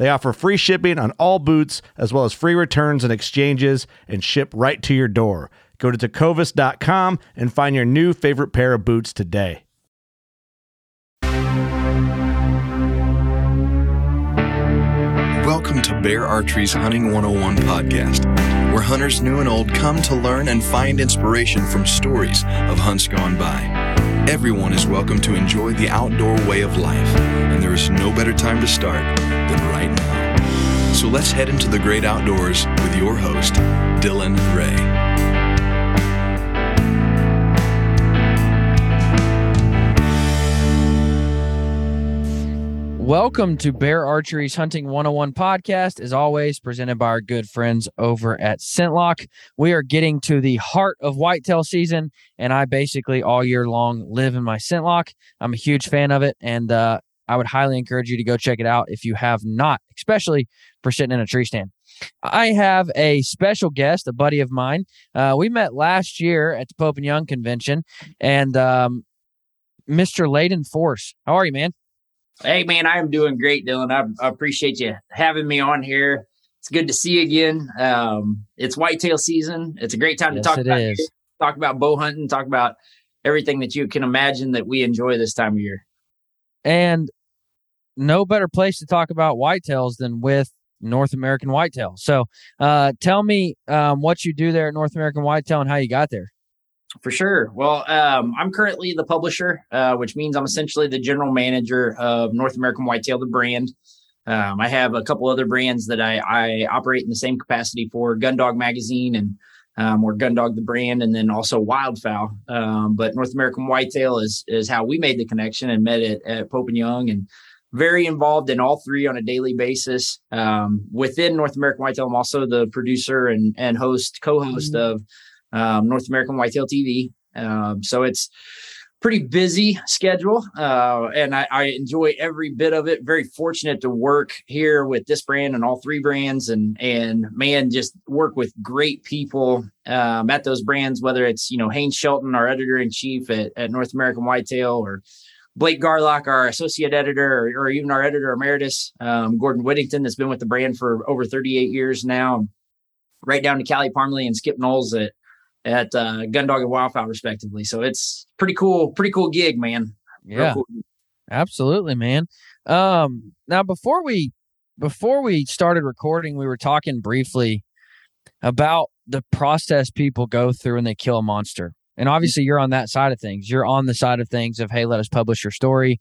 They offer free shipping on all boots, as well as free returns and exchanges, and ship right to your door. Go to tecovas.com and find your new favorite pair of boots today. Welcome to Bear Archery's Hunting 101 podcast, where hunters new and old come to learn and find inspiration from stories of hunts gone by. Everyone is welcome to enjoy the outdoor way of life, and there is no better time to start than right now. So let's head into the great outdoors with your host, Dylan Ray. Welcome to Bear Archery's Hunting 101 podcast, as always, presented by our good friends over at ScentLok. We are getting to the heart of whitetail season, and I basically all year long live in my ScentLok. I'm a huge fan of it, and uh, I would highly encourage you to go check it out if you have not, especially for sitting in a tree stand. I have a special guest, a buddy of mine. Uh, we met last year at the Pope and Young convention, and um, Mr. Laden Force. How are you, man? Hey, man, I am doing great, Dylan. I, I, appreciate you having me on here. It's good to see you again. Um, it's whitetail season. It's a great time yes, to talk about is. talk about bow hunting, talk about everything that you can imagine that we enjoy this time of year. And no better place to talk about whitetails than with North American Whitetail. So, uh, tell me um, what you do there at North American Whitetail and how you got there. For sure. Well, um, I'm currently the publisher, uh, which means I'm essentially the general manager of North American Whitetail, the brand. Um, I have a couple other brands that I, I, operate in the same capacity for Gundog Magazine and um, or Gundog the brand, and then also Wildfowl. Um, but North American Whitetail is is how we made the connection and met at, at Pope and Young, and very involved in all three on a daily basis. Um, within North American Whitetail, I'm also the producer and and host, co-host mm-hmm. of um, North American Whitetail TV. Um, so it's pretty busy schedule, uh, and I, I, enjoy every bit of it. Very fortunate to work here with this brand and all three brands, and and man, just work with great people um, at those brands. Whether it's you know Haynes Shelton, our editor in chief at, at North American Whitetail, or Blake Garlock, our associate editor, or, or even our editor emeritus, um, Gordon Whittington, that's been with the brand for over 38 years now, right down to Kali Parmley and Skip Knowles at at uh, Gundog and Wildfowl, respectively. So it's pretty cool, pretty cool gig, man. Yeah, cool. absolutely, man. Um, now before we before we started recording, we were talking briefly about the process people go through when they kill a monster. And obviously, you're on that side of things. You're on the side of things of, hey, let us publish your story.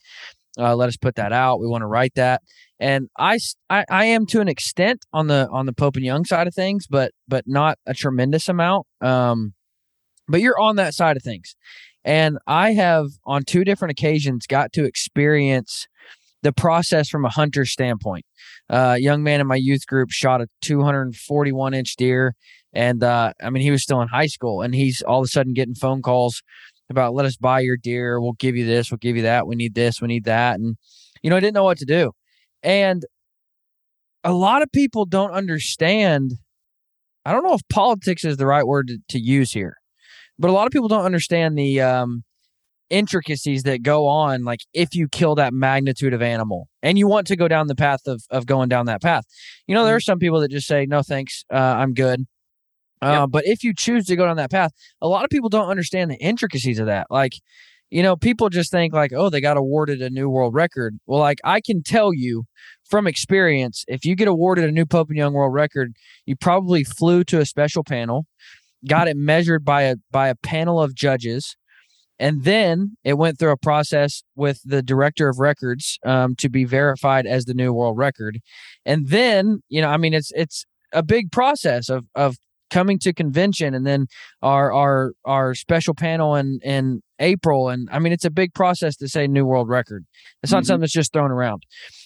Uh, let us put that out. We want to write that. And I, I, I am to an extent on the on the Pope and Young side of things, but but not a tremendous amount. Um, but you're on that side of things, and I have on two different occasions got to experience the process from a hunter standpoint. Uh, a young man in my youth group shot a 241 inch deer, and uh, I mean he was still in high school, and he's all of a sudden getting phone calls about let us buy your deer, we'll give you this, we'll give you that, we need this, we need that, and you know I didn't know what to do. And a lot of people don't understand. I don't know if politics is the right word to, to use here, but a lot of people don't understand the um, intricacies that go on. Like if you kill that magnitude of animal and you want to go down the path of, of going down that path, you know, there are mm-hmm. some people that just say, no, thanks, uh, I'm good. Uh. But if you choose to go down that path, a lot of people don't understand the intricacies of that. Like, you know, people just think like, oh, they got awarded a new world record. Well, like I can tell you from experience, if you get awarded a new Pope and Young world record, you probably flew to a special panel, got it measured by a by a panel of judges, and then it went through a process with the director of records um, to be verified as the new world record, and then you know, I mean, it's it's a big process of of coming to convention and then our our our special panel in in April and I mean it's a big process to say new world record. It's not mm-hmm. something that's just thrown around.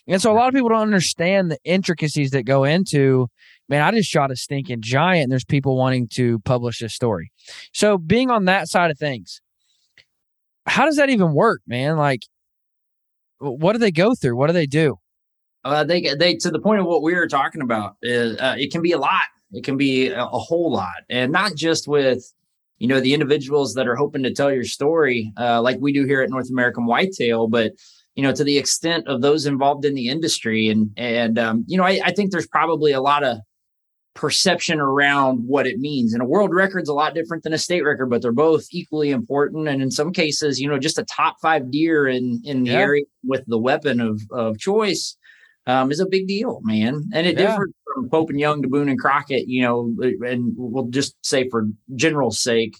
And so a lot of people don't understand the intricacies that go into man, I just shot a stinking giant and there's people wanting to publish this story. So being on that side of things, how does that even work, man? Like what do they go through? What do they do? Uh, they they to the point of what we were talking about is uh, it can be a lot it can be a, a whole lot, and not just with you know the individuals that are hoping to tell your story, uh, like we do here at North American Whitetail, but you know to the extent of those involved in the industry, and and um, you know I, I think there's probably a lot of perception around what it means. And a world record's a lot different than a state record, but they're both equally important. And in some cases, you know, just a top five deer in in the yeah. area with the weapon of of choice um, is a big deal, man. And it yeah. differs from Pope and Young to Boone and Crockett, you know, and we'll just say for general sake,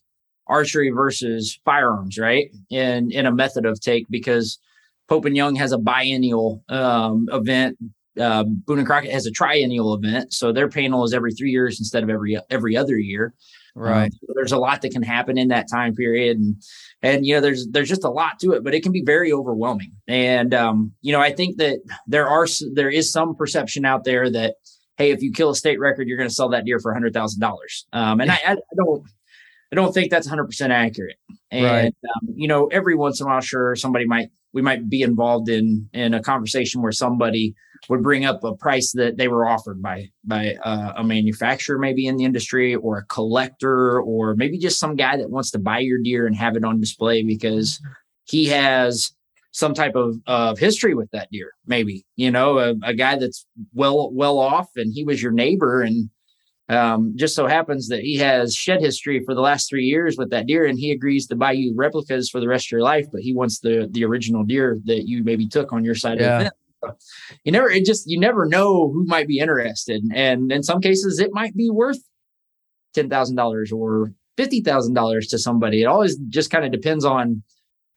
archery versus firearms, right? In in a method of take because Pope and Young has a biennial um, event. Uh, Boone and Crockett has a triennial event, so their panel is every three years instead of every every other year. Right. Um, so there's a lot that can happen in that time period, and and you know there's there's just a lot to it, but it can be very overwhelming. And um, you know I think that there are there is some perception out there that hey, if you kill a state record, you're going to sell that deer for a hundred thousand um, dollars. And I, I don't I don't think that's 100% accurate. And right. um, you know, every once in a while, sure, somebody might we might be involved in in a conversation where somebody would bring up a price that they were offered by by uh, a manufacturer maybe in the industry or a collector or maybe just some guy that wants to buy your deer and have it on display because he has some type of, of history with that deer maybe you know a, a guy that's well well off and he was your neighbor and um, just so happens that he has shed history for the last three years with that deer, and he agrees to buy you replicas for the rest of your life, but he wants the the original deer that you maybe took on your side yeah. of the fence. You never, it just you never know who might be interested, and in some cases, it might be worth ten thousand dollars or fifty thousand dollars to somebody. It always just kind of depends on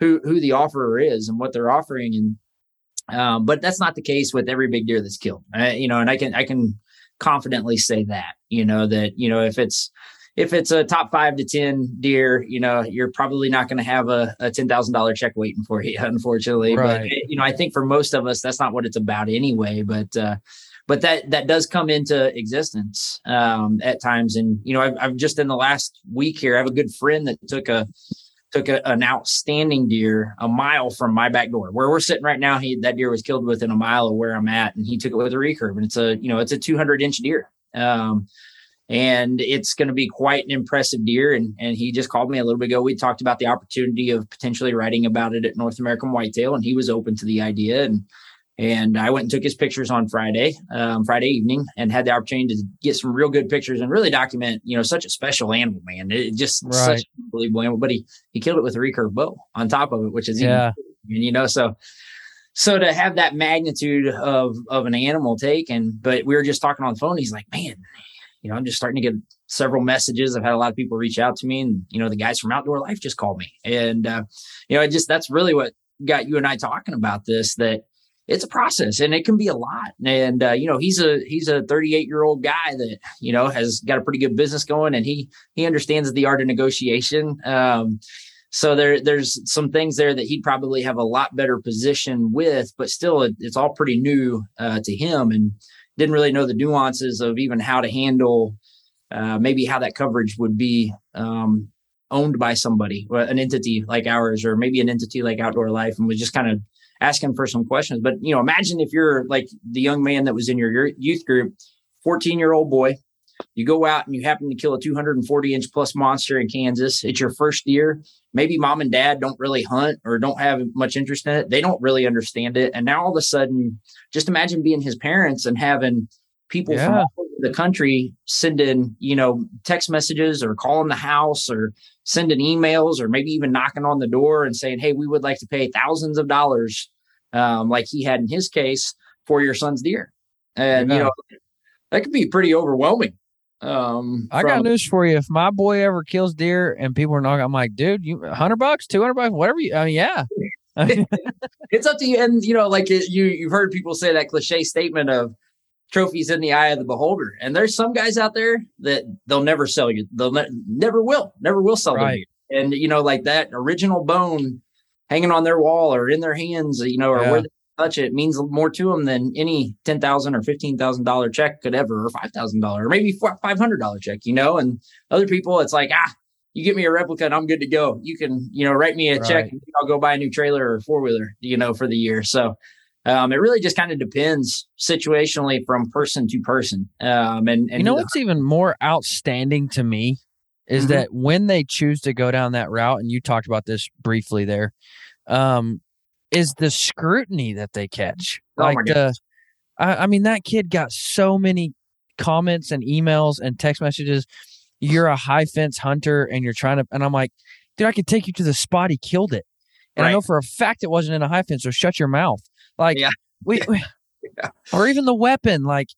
who who the offerer is and what they're offering, and um, but that's not the case with every big deer that's killed. Uh, you know, and I can I can confidently say that, you know, that, you know, if it's, if it's a top five to 10 deer, you know, you're probably not going to have a, a $10,000 check waiting for you, unfortunately. Right. But, you know, I think for most of us, that's not what it's about anyway. But, uh, but that that does come into existence um, at times, and you know, I've, I've just in the last week here, I have a good friend that took a took a, an outstanding deer a mile from my back door where we're sitting right now. He that deer was killed within a mile of where I'm at, and he took it with a recurve, and it's a you know it's a 200 inch deer. Um, and it's going to be quite an impressive deer. And and he just called me a little bit ago. We talked about the opportunity of potentially writing about it at North American Whitetail, and he was open to the idea. And and I went and took his pictures on Friday, um, Friday evening, and had the opportunity to get some real good pictures and really document, you know, such a special animal, man. It just right. such an unbelievable animal. But he he killed it with a recurve bow on top of it, which is yeah, even, you know, so so to have that magnitude of of an animal taken. But we were just talking on the phone. He's like, man, you know, I'm just starting to get several messages. I've had a lot of people reach out to me, and you know, the guys from Outdoor Life just called me, and uh, you know, it just that's really what got you and I talking about this that it's a process and it can be a lot. And uh, you know, he's a he's a 38 year old guy that you know has got a pretty good business going, and he he understands the art of negotiation. Um, so there there's some things there that he'd probably have a lot better position with, but still, it, it's all pretty new uh, to him, and didn't really know the nuances of even how to handle uh, maybe how that coverage would be um, owned by somebody, an entity like ours, or maybe an entity like Outdoor Life, and was just kind of asking for some questions. But you know, imagine if you're like the young man that was in your youth group, 14 year old boy, you go out and you happen to kill a 240 inch plus monster in Kansas. It's your first year. Maybe mom and dad don't really hunt or don't have much interest in it. They don't really understand it. And now all of a sudden, just imagine being his parents and having people yeah. from the country sending, you know, text messages or calling the house or sending emails or maybe even knocking on the door and saying, Hey, we would like to pay thousands of dollars, um, like he had in his case, for your son's deer. And, you know, that could be pretty overwhelming. Um, I got from- news for you. If my boy ever kills deer and people are knocking, I'm like, dude, you hundred bucks, two hundred bucks, whatever you. I mean, yeah. It's up to you. And, you know, like it, you, you've heard people say that cliche statement of trophies in the eye of the beholder. And there's some guys out there that they'll never sell you. They'll ne- never will, never will sell them. And, you know, like that original bone hanging on their wall or in their hands, you know, or Yeah. where they touch it means more to them than any ten thousand or fifteen thousand dollar check could ever, or five thousand dollar, or maybe five hundred dollar check. You know, and other people, it's like ah, you get me a replica and I'm good to go. You can, you know, write me a check and I'll go buy a new trailer or four wheeler, you know, for the year. So. Um, it really just kind of depends situationally from person to person. Um, and, and you know what's even more outstanding to me is Mhm. that when they choose to go down that route, and you talked about this briefly there, um, is the scrutiny that they catch. Oh like the, I, I mean, that kid got so many comments and emails and text messages. You're a high fence hunter, and you're trying to, and I'm like, dude, I could take you to the spot he killed it, and I know for a fact it wasn't in a high fence. So shut your mouth. Like, Yeah. we, we or even the weapon, like,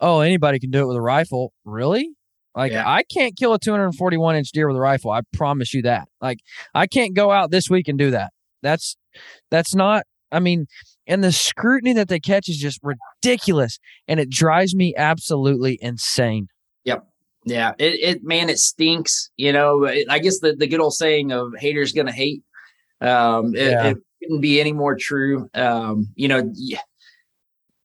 oh, anybody can do it with a rifle. Really? Like, Yeah. I can't kill a 241 inch deer with a rifle. I promise you that. Like, I can't go out this week and do that. That's that's not. I mean, and the scrutiny that they catch is just ridiculous, and it drives me absolutely insane. Yep. Yeah, it, it man, it stinks. You know, it, I guess the, the good old saying of haters gonna hate. Um, it, Yeah. it couldn't be any more true. Um, you know,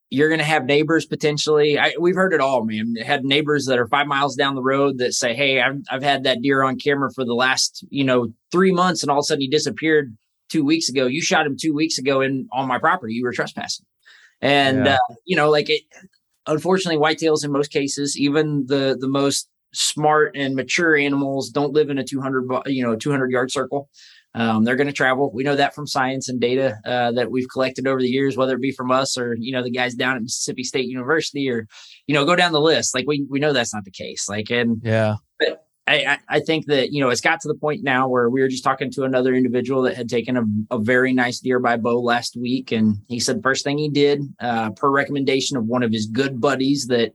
you're gonna have neighbors potentially. I, we've heard it all, man. Had neighbors that are five miles down the road that say, "Hey, I've I've had that deer on camera for the last you know three months, and all of a sudden he disappeared two weeks ago. You shot him two weeks ago in on my property. You were trespassing." And Yeah. uh, you know, like it, unfortunately whitetails in most cases even the the most smart and mature animals don't live in a 200 you know 200 yard circle um, they're going to travel. We know that from science and data uh, that we've collected over the years whether it be from us or you know the guys down at mississippi state university or you know go down the list. Like we we know that's not the case. Like and Yeah, I, I- I think that you know it's got to the point now where we were just talking to another individual that had taken a, a very nice deer by bow last week, and he said the first thing he did, uh, per recommendation of one of his good buddies that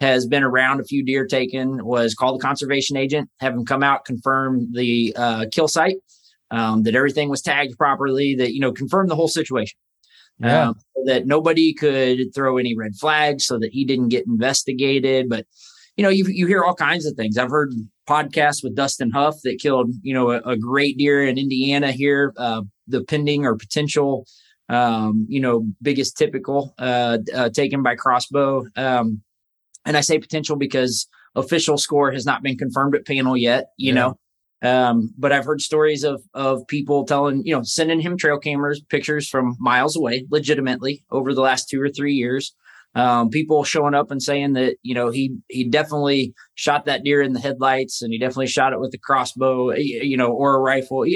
has been around a few deer taken, was call the conservation agent, have him come out, confirm the uh, kill site, um, that everything was tagged properly, that you know confirm the whole situation yeah, um, so that nobody could throw any red flags so that he didn't get investigated. But you know, you you hear all kinds of things. I've heard podcasts with Dustin Huff that killed you know a, a great deer in Indiana here. Uh, the pending or potential, um, you know, biggest typical uh, uh, taken by crossbow. Um, and I say potential because official score has not been confirmed at panel yet. You Yeah. know. Um, but I've heard stories of of people telling, you know, sending him trail cameras, pictures from miles away, legitimately over the last two or three years. Um, people showing up and saying that, you know, he he definitely shot that deer in the headlights and he definitely shot it with a crossbow, you know, or a rifle,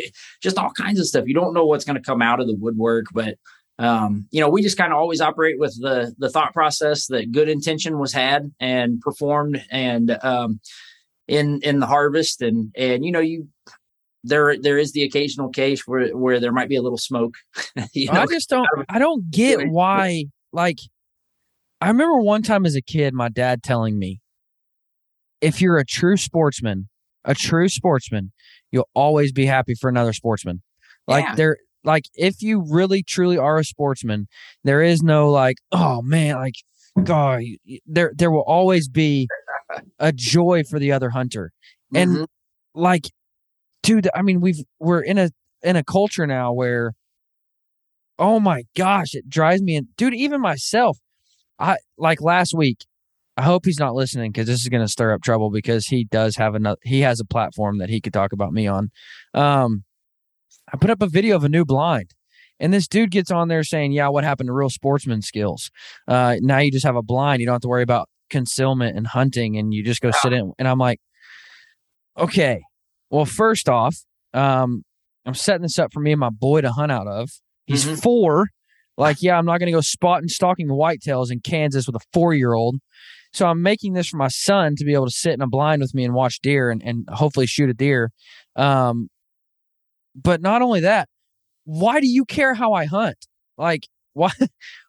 just all kinds of stuff. You don't know what's going to come out of the woodwork, but um, you know, we just kind of always operate with the the thought process that good intention was had and performed and um in in the harvest and and you know you there there is the occasional case where where there might be a little smoke you know I just don't. I don't get why. Like, I remember one time as a kid, my dad telling me, if you're a true sportsman, a true sportsman, you'll always be happy for another sportsman. Like Yeah. there, like if you really truly are a sportsman, there is no like, oh man, like, God, there there will always be a joy for the other hunter. And Mhm. like dude i mean we've we're in a in a culture now where oh my gosh it drives me in dude even myself i like last week i hope he's not listening because this is going to stir up trouble because he does have another he has a platform that he could talk about me on. Um i put up a video of a new blind and this dude gets on there saying yeah what happened to real sportsman skills? Uh now you just have a blind you don't have to worry about concealment and hunting and you just go sit in and i'm like okay well first off um i'm setting this up for me and my boy to hunt out of. He's Mhm. four. Like yeah i'm not going to go spotting stalking whitetails in kansas with a four year old so i'm making this for my son to be able to sit in a blind with me and watch deer and, and hopefully shoot a deer. Um but not only that why do you care how i hunt? Like why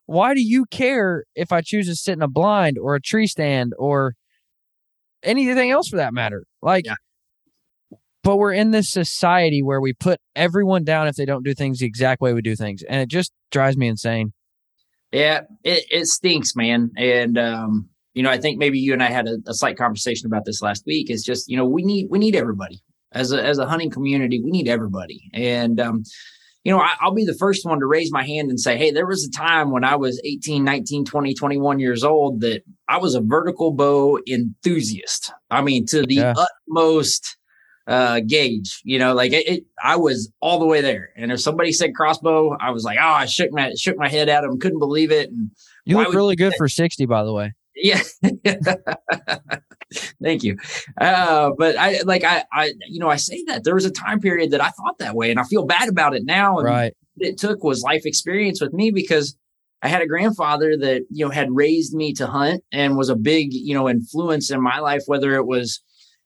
why do you care if I choose to sit in a blind or a tree stand or anything else for that matter? Like, Yeah. but we're in this society where we put everyone down if they don't do things the exact way we do things, and it just drives me insane. Yeah, it, it stinks, man. And um, you know, I think maybe you and I had a, a slight conversation about this last week. It's just you know we need we need everybody as a as a hunting community. We need everybody, and um, you know I, I'll be the first one to raise my hand and say, hey, there was a time when I was 18, 19, 20, 21 years old that I was a vertical bow enthusiast. I mean, to the Yeah. utmost uh gauge you know like it, it i was all the way there and if somebody said crossbow i was like oh i shook my shook my head at them couldn't believe it and You look really good for sixty, by the way. yeah thank you uh but i like i i you know i say that there was a time period that i thought that way and i feel bad about it now and Right. it took was life experience with me because I had a grandfather that, you know, had raised me to hunt and was a big, you know, influence in my life, whether it was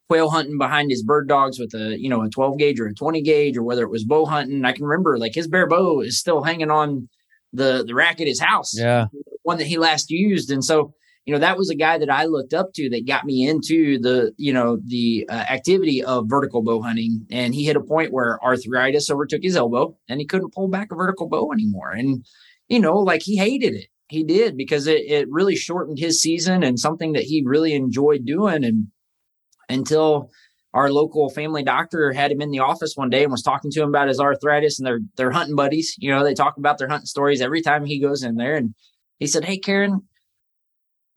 quail hunting behind his bird dogs with a, you know, a 12 gauge or a 20 gauge, or whether it was bow hunting. I can remember like his bear bow is still hanging on the the rack at his house Yeah. one that he last used. And so, you know, that was a guy that I looked up to that got me into the, you know, the uh, activity of vertical bow hunting. And he hit a point where arthritis overtook his elbow and he couldn't pull back a vertical bow anymore. And, you know, like he hated it. He did because it, it really shortened his season and something that he really enjoyed doing. And until our local family doctor had him in the office one day and was talking to him about his arthritis and their their hunting buddies. You know, they talk about their hunting stories every time he goes in there. And he said, Hey, Karen,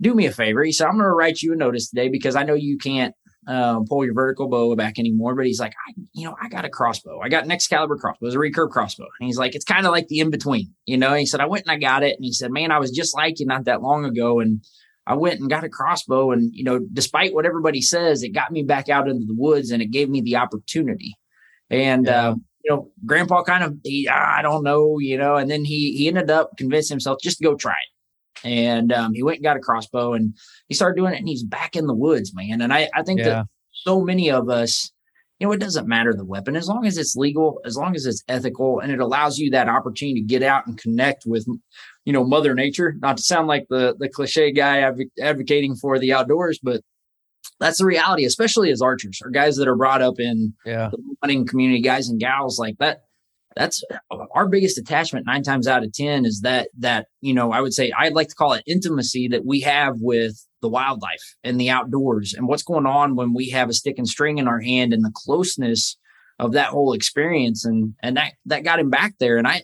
do me a favor. He said, I'm going to write you a notice today because I know you can't um, pull your vertical bow back anymore. But he's like, I, you know, I got a crossbow. I got an Excalibur crossbow. It's a recurve crossbow. And he's like, it's kind of like the in between, you know. And he said, I went and I got it. And he said, man, I was just like you not that long ago, and I went and got a crossbow. And you know, despite what everybody says, it got me back out into the woods, and it gave me the opportunity. And Yeah. uh, you know, Grandpa kind of, he, "Ah, I don't know, you know, and then he he ended up convincing himself just to go try it. And um, he went and got a crossbow, and he started doing it, and he's back in the woods, man. And I I think that so many of us, you know, it doesn't matter the weapon as long as it's legal, as long as it's ethical, and it allows you that opportunity to get out and connect with, you know, Mother Nature. Not to sound like the the cliche guy adv- advocating for the outdoors, but that's the reality, especially as archers or guys that are brought up in Yeah. the hunting community, guys and gals like that. That's our biggest attachment nine times out of 10 is that, that, you know, I would say I'd like to call it intimacy that we have with the wildlife and the outdoors and what's going on when we have a stick and string in our hand and the closeness of that whole experience. And, and that, that got him back there. And I,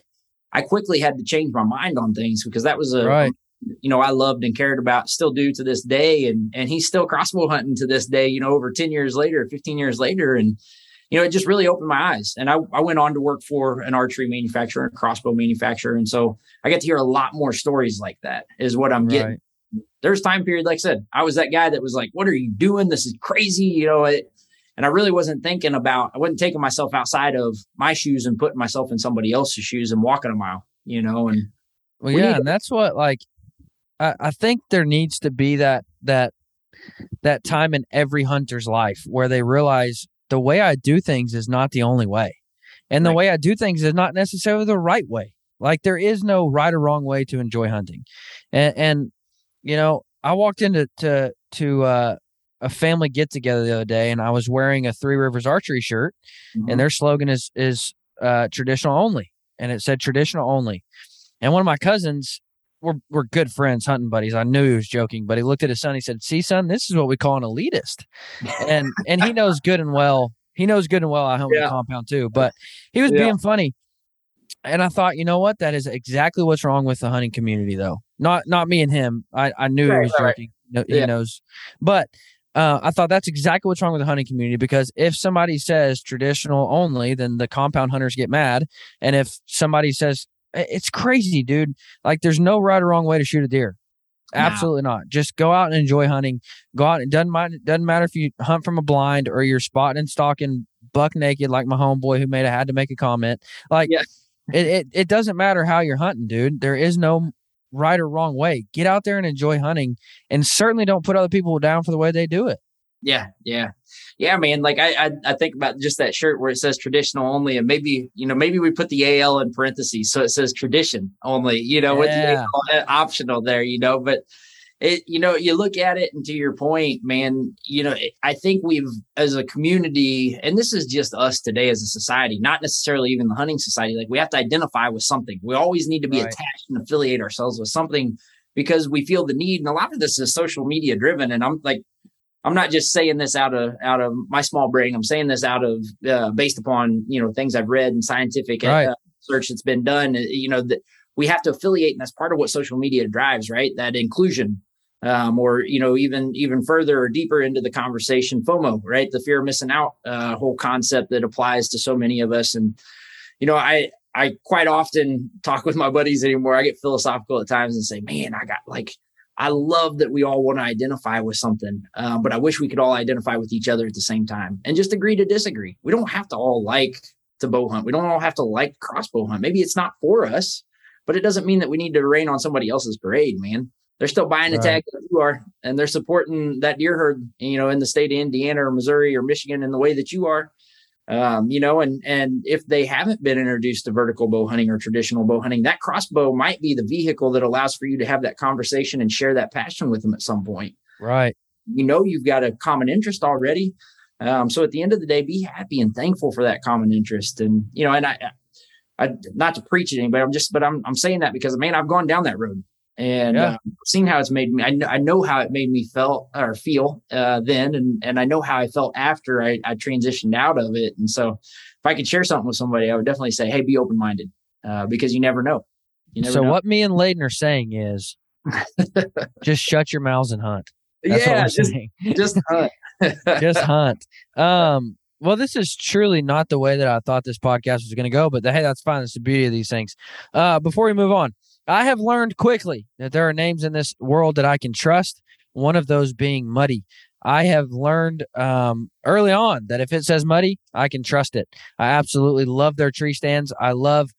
I quickly had to change my mind on things because that was a, Right. you know, I loved and cared about, still do to this day. And and he's still crossbow hunting to this day, you know, over 10 years later, 15 years later. And, you know, it just really opened my eyes. And I, I went on to work for an archery manufacturer and crossbow manufacturer. And so I get to hear a lot more stories like that, is what I'm getting. Right. There's time period, like I said, I was that guy that was like, what are you doing? This is crazy. You know, it, and I really wasn't thinking about, I wasn't taking myself outside of my shoes and putting myself in somebody else's shoes and walking a mile, you know, and Well, We yeah, and that's what like I, I think there needs to be that that that time in every hunter's life where they realize the way I do things is not the only way. And the Right. way I do things is not necessarily the right way. Like there is no right or wrong way to enjoy hunting. And and you know, I walked into to to uh a family get together the other day and I was wearing a Three Rivers archery shirt Mm-hmm. and their slogan is is uh, traditional only, and it said traditional only. And one of my cousins, we're we're good friends, hunting buddies. I knew he was joking, but he looked at his son. He said, "See, son, this is what we call an elitist," and and he knows good and well. He knows good and well I hunt Yeah. the compound too, but he was Yeah. being funny. And I thought, you know what? That is exactly what's wrong with the hunting community, though. Not not me and him. I I knew he was right. joking. No, He knows, but uh, I thought that's exactly what's wrong with the hunting community because if somebody says traditional only, then the compound hunters get mad, and if somebody says "I- it's crazy, dude, like there's no right or wrong way to shoot a deer. No. Absolutely not. Just go out and enjoy hunting. Go out. It doesn't mind. It doesn't matter if you hunt from a blind or you're spotting and stalking buck naked, like my homeboy who made a had to make a comment. Like Yeah. it, it it doesn't matter how you're hunting, dude. There is no right or wrong way. Get out there and enjoy hunting, and certainly don't put other people down for the way they do it. Yeah, yeah, yeah, man. Like I, I, I, think about just that shirt where it says traditional only, and maybe you know, maybe we put the AL in parentheses so it says tradition only. You know, yeah. with the AL uh, optional there. You know, but it, you know, you look at it, and to your point, man, you know, I think we've as a community, and this is just us today as a society, not necessarily even the hunting society. Like we have to identify with something. We always need to be right. attached and affiliate ourselves with something because we feel the need. And a lot of this is social media driven. And I'm like I'm not just saying this out of out of my small brain. I'm saying this out of uh, based upon you know things I've read and scientific right. uh, research that's been done. Uh, you know that we have to affiliate, and that's part of what social media drives, right? That inclusion, um, or you know even even further or deeper into the conversation, FOMO, right? The fear of missing out, uh, whole concept that applies to so many of us. And you know, I I quite often talk with my buddies anymore. I get philosophical at times and say, man, I got like I love that we all want to identify with something, uh, but I wish we could all identify with each other at the same time and just agree to disagree. We don't have to all like to bow hunt. We don't all have to like crossbow hunt. Maybe it's not for us, but it doesn't mean that we need to rain on somebody else's parade, man. They're still buying a tag that you are, and they're supporting that deer herd, you know, in the state of Indiana or Missouri or Michigan in the way that you are um, you know, and and if they haven't been introduced to vertical bow hunting or traditional bow hunting, that crossbow might be the vehicle that allows for you to have that conversation and share that passion with them at some point. Right. You know, you've got a common interest already. Um, so at the end of the day, be happy and thankful for that common interest. And you know, and I, I not to preach it anybody, I'm just, but I'm I'm saying that because man, I've gone down that road and yeah. uh, seen how it's made me. I know, I know how it made me felt or feel uh, then, and and I know how I felt after I, I transitioned out of it. And so, if I could share something with somebody, I would definitely say, "Hey, be open minded," uh, because you never know. You never so know. what me and Laden are saying is, just shut your mouths and hunt. That's yeah, just, just hunt. just hunt. Um, well, this is truly not the way that I thought this podcast was going to go, but the, hey, that's fine. That's the beauty of these things. Uh, before we move on, I have learned quickly that there are names in this world that I can trust. One of those being Muddy. I have learned um, early on that if it says Muddy, I can trust it. I absolutely love their tree stands. I love.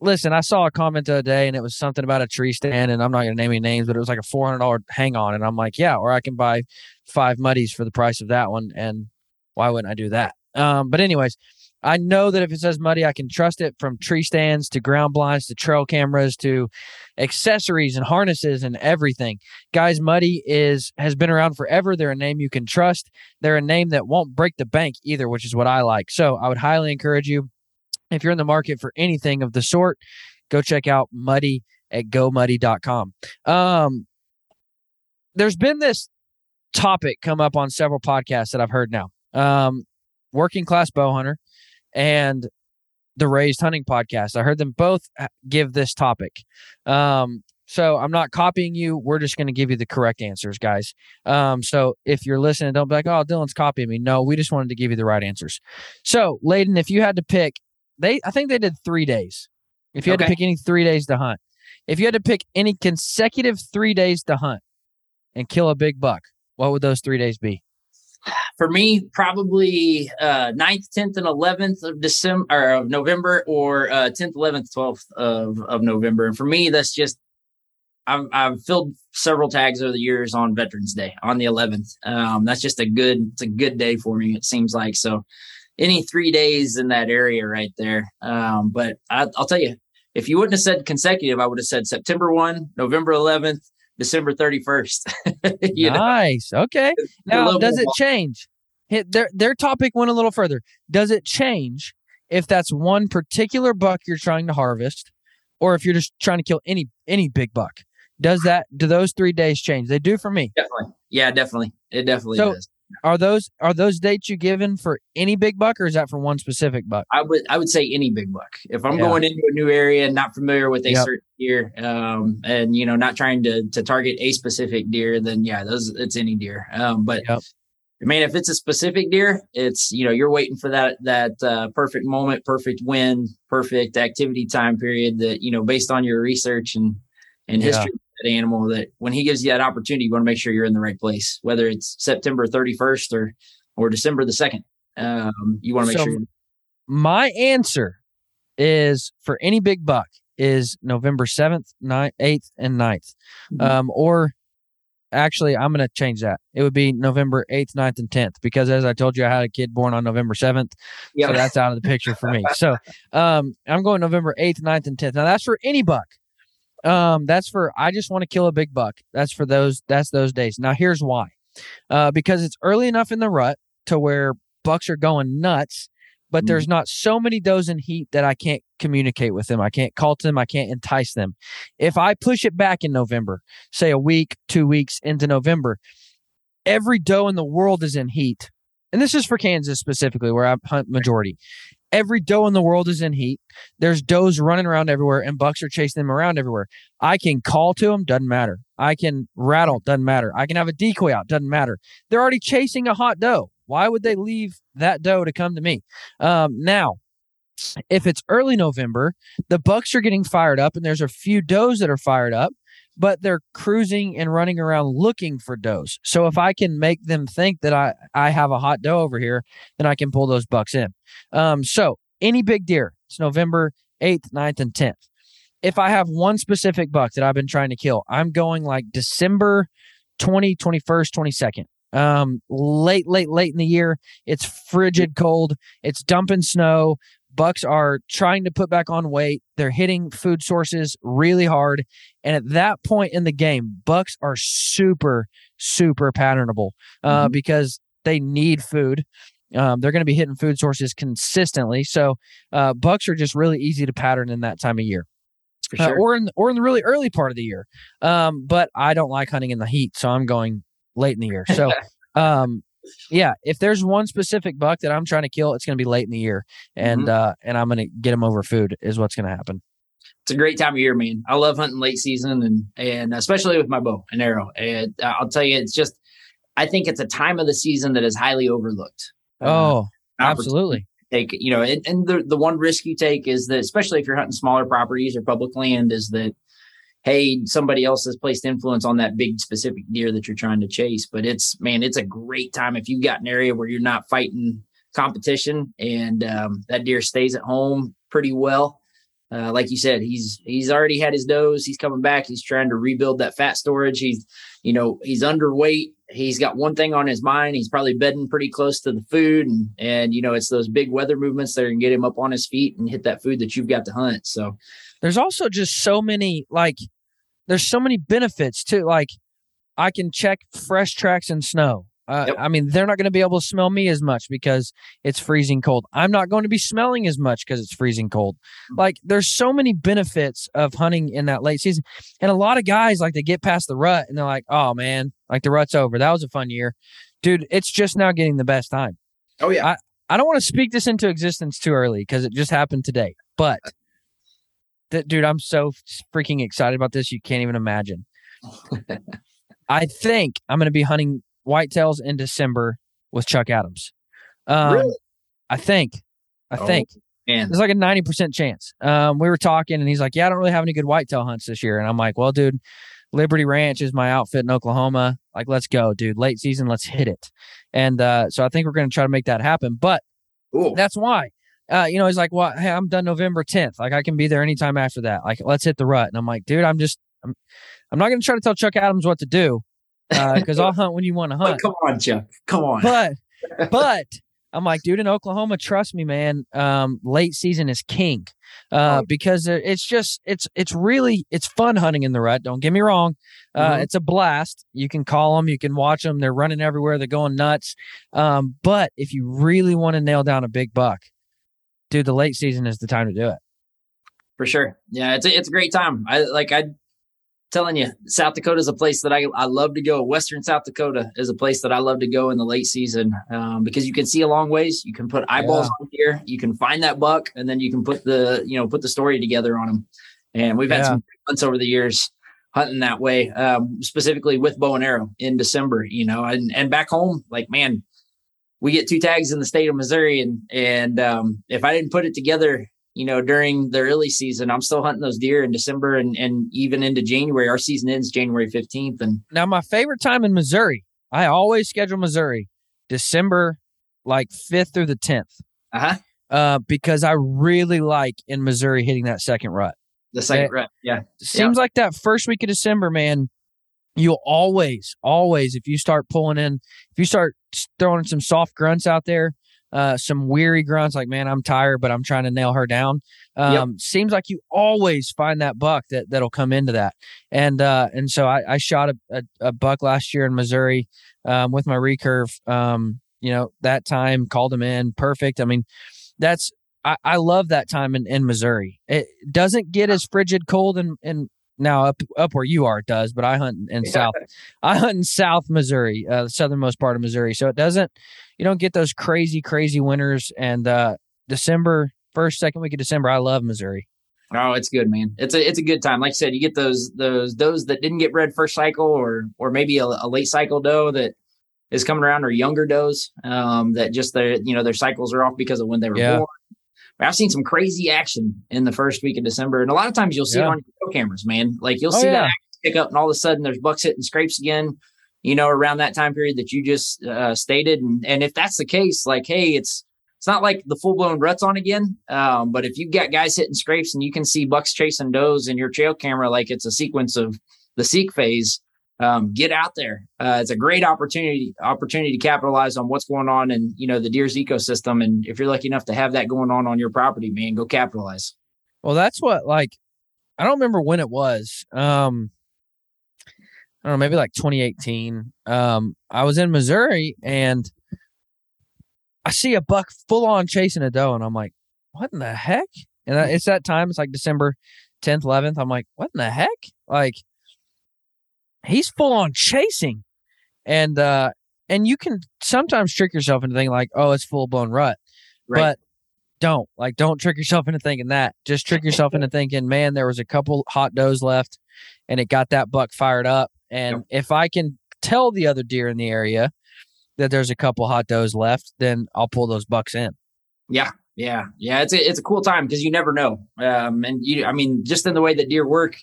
Listen, I saw a comment the other day, and it was something about a tree stand, and I'm not going to name any names, but it was like a four hundred dollar hang on, and I'm like, yeah, or I can buy five muddies for the price of that one, and why wouldn't I do that? Um, but anyways, I know that if it says muddy, I can trust it from tree stands to ground blinds to trail cameras to accessories and harnesses and everything. Guys, Muddy is has been around forever. They're a name you can trust. They're a name that won't break the bank either, which is what I like. So I would highly encourage you if you're in the market for anything of the sort, go check out Muddy at gomuddy.com. Um, there's been this topic come up on several podcasts that I've heard now. Um, working class bow hunter and the Raised Hunting podcast. I heard them both give this topic. Um, so I'm not copying you. We're just going to give you the correct answers, guys. Um, so if you're listening, don't be like, "Oh, Dylan's copying me." No, we just wanted to give you the right answers. So, Laden, if you had to pick, they I think they did three days. If you okay. had to pick any three days to hunt, if you had to pick any consecutive three days to hunt and kill a big buck, what would those three days be? For me, probably uh, 9th, 10th, and 11th of December or of November, or uh, 10th, 11th, 12th of, of November. And for me, that's just I've, I've filled several tags over the years on Veterans Day on the 11th. Um, that's just a good it's a good day for me. It seems like so. Any three days in that area right there. Um, but I, I'll tell you, if you wouldn't have said consecutive, I would have said September 1, November 11th, December 31st. nice. Know? Okay. Now, does it change? Hit their their topic went a little further. Does it change if that's one particular buck you're trying to harvest, or if you're just trying to kill any any big buck? Does that do those three days change? They do for me. Definitely. Yeah, definitely. It definitely so, does. Are those are those dates you given for any big buck, or is that for one specific buck? I would I would say any big buck. If I'm yeah. going into a new area and not familiar with a yep. certain deer, um, and you know not trying to to target a specific deer, then yeah, those it's any deer. Um, but yep. I mean, if it's a specific deer, it's you know you're waiting for that that uh, perfect moment, perfect wind, perfect activity time period that you know based on your research and and yeah. history that animal that when he gives you that opportunity, you want to make sure you're in the right place, whether it's September 31st or or December the 2nd. Um, you want to make so sure. My answer is for any big buck is November 7th, 9th, 8th, and 9th. Mm-hmm. Um, or actually, I'm going to change that. It would be November 8th, 9th, and 10th because, as I told you, I had a kid born on November 7th. Yeah. So that's out of the picture for me. So um, I'm going November 8th, 9th, and 10th. Now, that's for any buck. Um, that's for, I just want to kill a big buck. That's for those, that's those days. Now, here's why uh, because it's early enough in the rut to where bucks are going nuts but Mhm. there's not so many does in heat that I can't communicate with them. I can't call to them. I can't entice them. If I push it back in November, say a week, two weeks into November, every doe in the world is in heat. And this is for Kansas specifically, where I hunt majority. Every doe in the world is in heat. There's does running around everywhere, and bucks are chasing them around everywhere. I can call to them, doesn't matter. I can rattle, doesn't matter. I can have a decoy out, doesn't matter. They're already chasing a hot doe. Why would they leave that doe to come to me? Um, now, if it's early November, the bucks are getting fired up, and there's a few does that are fired up, but they're cruising and running around looking for does. So if I can make them think that I I have a hot doe over here, then I can pull those bucks in. Um, so any big deer, it's November 8th, 9th, and 10th. If I have one specific buck that I've been trying to kill, I'm going like December 20, 21st, 22nd. Um, late, late, late in the year. It's frigid cold. It's dumping snow. Bucks are trying to put back on weight. They're hitting food sources really hard. And at that point in the game, Bucks are super, super patternable uh, Mhm. because they need food. Um, they're going to be hitting food sources consistently. So uh, Bucks are just really easy to pattern in that time of year. For Uh, or in or in the really early part of the year. Um, but I don't like hunting in the heat, so I'm going late in the year. So, um, yeah, if there's one specific buck that I'm trying to kill, it's going to be late in the year, and Mhm. uh, and I'm going to get him over food is what's going to happen. it's a great time of year, man. I love hunting late season and and especially with my bow and arrow. And uh, I'll tell you, it's just I think it's a time of the season that is highly overlooked. Uh, oh, opportunity absolutely. Take you know, and, and the the one risk you take is that especially if you're hunting smaller properties or public land, is that hey, somebody else has placed influence on that big specific deer that you're trying to chase. But it's man, it's a great time if you've got an area where you're not fighting competition and um, that deer stays at home pretty well. Uh, like you said, he's he's already had his dose. He's coming back. He's trying to rebuild that fat storage. He's, you know, he's underweight. He's got one thing on his mind. He's probably bedding pretty close to the food, and and you know, it's those big weather movements that can get him up on his feet and hit that food that you've got to hunt. So There's also just so many like there's so many benefits too. Like I can check fresh tracks in snow. Uh, Yep. I mean, they're not going to be able to smell me as much because it's freezing cold. I'm not going to be smelling as much because it's freezing cold. Like, there's so many benefits of hunting in that late season. And a lot of guys, like, they get past the rut and they're like, oh, man, like the rut's over. That was a fun year. Dude, it's just now getting the best time. oh yeah, I don't want to speak this into existence too early because it just happened today. But th- dude, I'm so freaking excited about this. You can't even imagine. I think I'm going to be hunting whitetails in December with Chuck Adams. Um, Really? I think. I Oh, think man, there's like a 90% chance. Um, we were talking and he's like, Yeah, I don't really have any good whitetail hunts this year. And I'm like, Well, dude, Liberty Ranch is my outfit in Oklahoma. Like, let's go, dude. Late season, let's hit it. And uh, so I think we're going to try to make that happen. But cool. that's why. Uh, you know, he's like, "Well, hey, I'm done November 10th. Like, I can be there anytime after that. Like, let's hit the rut." And I'm like, "Dude, I'm just, I'm, I'm not going to try to tell Chuck Adams what to do, because I'll hunt when you want to Oh, hunt." come on, Chuck. Come on. But, but I'm like, dude, in Oklahoma, trust me, man. Um, late season is king, uh, Oh. because it's just, it's, it's really, it's fun hunting in the rut. Don't get me wrong. Uh, Mhm. it's a blast. You can call them, you can watch them. They're running everywhere. They're going nuts. Um, but if you really want to nail down a big buck, dude, the late season is the time to do it. for sure. Yeah, it's a, it's a great time. I like I telling you, South Dakota is a place that I I love to go. Western South Dakota is a place that I love to go in the late season um, because you can see a long ways. You can put eyeballs on here. You can find that buck, and then you can put the you know put the story together on them. And we've had Yeah. some hunts over the years hunting that way, um, specifically with bow and arrow in December. You know, and and back home, like man. We get two tags in the state of Missouri, and and um, if I didn't put it together you know, during the early season, I'm still hunting those deer in December and, and even into January. Our season ends January 15th. And Now, my favorite time in Missouri, I always schedule Missouri December like 5th through the 10th, uh-huh, uh, because I really like in Missouri hitting that second rut. the second Okay. rut. Yeah. Seems like that first week of December, man, you'll always, always, if you start pulling in, if you start throwing some soft grunts out there, uh, some weary grunts like, man, I'm tired, but I'm trying to nail her down. Um, yep. Seems like you always find that buck that that'll come into that. And uh, and so I, I shot a, a, a, buck last year in Missouri um, with my recurve. Um, you know, that time called him in perfect. I mean, that's I, I love that time in, in Missouri. It doesn't get as frigid cold in, in now up up where you are it does but i hunt in, south i hunt in south missouri uh, the southernmost part of missouri so it doesn't you don't get those crazy crazy winters and uh december first second week of december i love missouri. Oh it's good man. It's a it's a good time. Like i said you get those those those that didn't get bred first cycle or or maybe a, a late cycle doe that is coming around or younger does um that just their you know their cycles are off because of when they were yeah. born I've seen some crazy action in the first week of December, and a lot of times you'll see yeah. it on your trail cameras, man. Like you'll oh, see yeah. that pick up, and all of a sudden there's bucks hitting scrapes again. You know, around that time period that you just uh, stated, and and if that's the case, like, hey, it's it's not like the full blown ruts on again. Um, but if you've got guys hitting scrapes and you can see bucks chasing does in your trail camera, like it's a sequence of the seek phase, um, get out there. Uh, it's a great opportunity opportunity to capitalize on what's going on in you know the deer's ecosystem. And if you're lucky enough to have that going on on your property, man, go capitalize. Well, that's what like I don't remember when it was. Um, I don't know, maybe like 2018. Um, I was in Missouri and I see a buck full on chasing a doe, and I'm like, what in the heck? And it's that time. It's like December 10th, 11th. I'm like, what in the heck? Like he's full on chasing. And uh and you can sometimes trick yourself into thinking like, oh, it's full blown rut. Right. But don't like don't trick yourself into thinking that. Just trick yourself into thinking, man, there was a couple hot does left and it got that buck fired up. And yep. if I can tell the other deer in the area that there's a couple hot does left, then I'll pull those bucks in. Yeah. Yeah. Yeah. It's a it's a cool time because you never know. Um and you I mean, just in the way that deer work,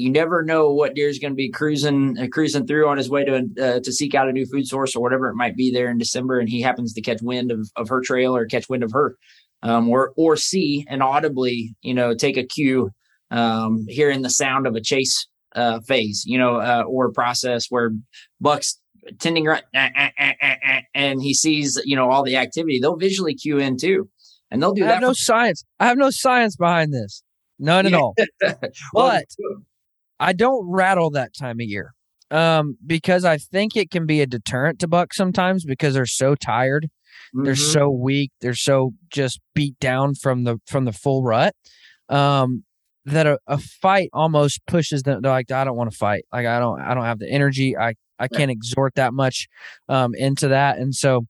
you never know what deer is going to be cruising uh, cruising through on his way to uh, to seek out a new food source or whatever it might be there in December, and he happens to catch wind of, of her trail or catch wind of her, um, or or see and audibly, you know, take a cue, um, hearing the sound of a chase uh, phase, you know, uh, or process where bucks tending right, and he sees, you know, all the activity. They'll visually cue in too, and they'll do I that. have no science. I have no science behind this. None at all. but I don't rattle that time of year um, because I think it can be a deterrent to bucks sometimes because they're so tired, mm-hmm. they're so weak, they're so just beat down from the from the full rut. Um, that a, a fight almost pushes them. They're like, I don't want to fight. Like I don't, I don't have the energy. I I can't exhort that much um, into that, and so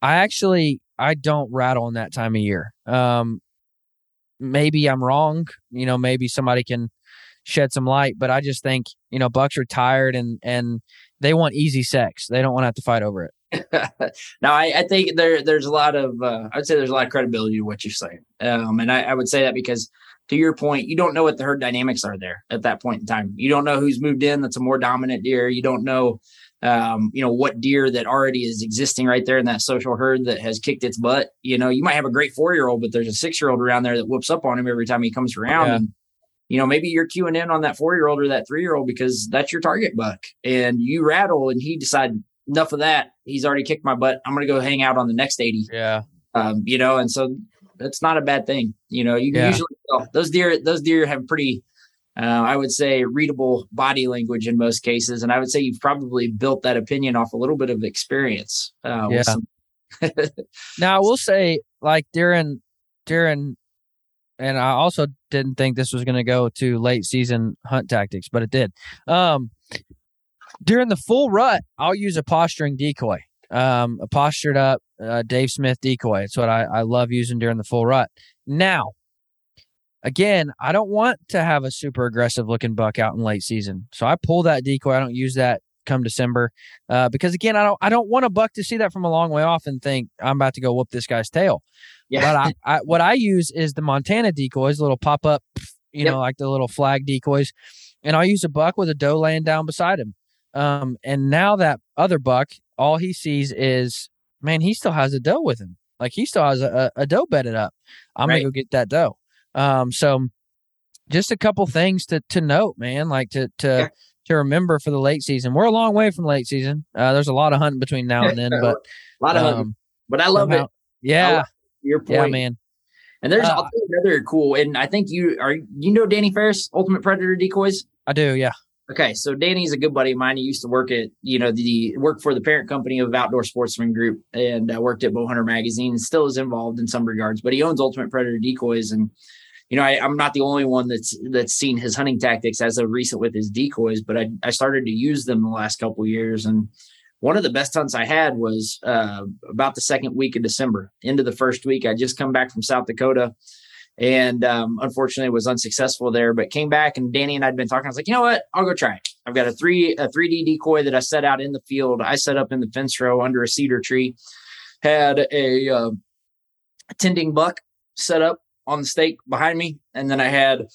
I actually I don't rattle in that time of year. Um, maybe I'm wrong. You know, maybe somebody can shed some light. But I just think you know Bucks are tired and and they want easy sex. They don't want to have to fight over it. now I, I, think there there's a lot of uh, I'd say there's a lot of credibility to what you're saying, um, and I, I, would say that because to your point, you don't know what the herd dynamics are there at that point in time. You don't know who's moved in that's a more dominant deer. You don't know, um, you know, what deer that already is existing right there in that social herd that has kicked its butt. You know, you might have a great four year old, but there's a six year old around there that whoops up on him every time he comes around. Yeah. And you know, maybe you're cueing in on that four year old or that three year old because that's your target buck and you rattle and he decided enough of that. He's already kicked my butt. I'm going to go hang out on the next 80. Yeah. Um, you know, and so that's not a bad thing. You know, you yeah. usually tell those deer, those deer have pretty, uh, I would say readable body language in most cases. And I would say you've probably built that opinion off a little bit of experience. Uh, yeah. Some- now I will say like during, during and I also didn't think this was going to go to late season hunt tactics, but it did. Um, during the full rut, I'll use a posturing decoy, um, a postured up uh, Dave Smith decoy. It's what I, I love using during the full rut. Now, again, I don't want to have a super aggressive looking buck out in late season, so I pull that decoy. I don't use that come December uh, because again, I don't I don't want a buck to see that from a long way off and think I'm about to go whoop this guy's tail. Yeah. But I, I, what I use is the Montana decoys, little pop up, you yep. know, like the little flag decoys, and I'll use a buck with a doe laying down beside him. Um, and now that other buck, all he sees is, man, he still has a doe with him. Like he still has a, a, a doe bedded up. I'm right. gonna go get that doe. Um, so just a couple things to to note, man. Like to to yeah. to remember for the late season. We're a long way from late season. Uh, there's a lot of hunting between now and then, but a lot of hunting. um, But I love somehow- it. yeah, Your point. yeah, man. And there's Uh, I'll tell you another cool, and I think you are you know Danny Ferris, Ultimate Predator Decoys. I do. Yeah. Okay, so Danny's a good buddy of mine. He used to work at you know the work for the parent company of Outdoor Sportsman Group, and uh, worked at Bowhunter Magazine. and Still is involved in some regards, but he owns Ultimate Predator Decoys, and you know I, I'm not the only one that's that's seen his hunting tactics as of recent with his decoys, but I I started to use them the last couple years, and one of the best hunts I had was uh, about the second week of December. Into the first week, I just come back from South Dakota and um, unfortunately was unsuccessful there. But came back and Danny and I'd been talking. I was like, you know what? I'll go try it. I've got a three a three D decoy that I set out in the field. I set up in the fence row under a cedar tree. Had a uh, tending buck set up on the stake behind me, and then I had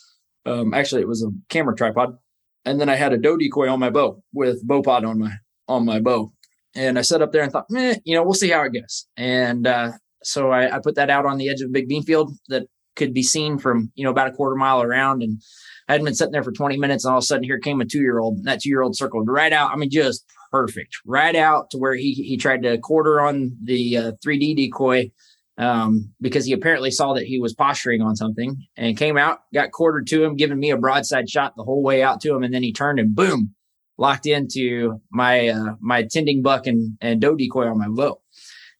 um, actually it was a camera tripod, and then I had a doe decoy on my bow with bow pod on my on my bow. And I sat up there and thought, eh, you know, we'll see how it goes. And uh, so I, I put that out on the edge of a big bean field that could be seen from you know about a quarter mile around and I hadn't been sitting there for 20 minutes and all of a sudden here came a two-year-old and that two-year-old circled right out I mean just perfect right out to where he he tried to quarter on the uh, 3D decoy um, because he apparently saw that he was posturing on something and came out got quartered to him giving me a broadside shot the whole way out to him and then he turned and boom locked into my uh, my tending buck and and doe decoy on my bow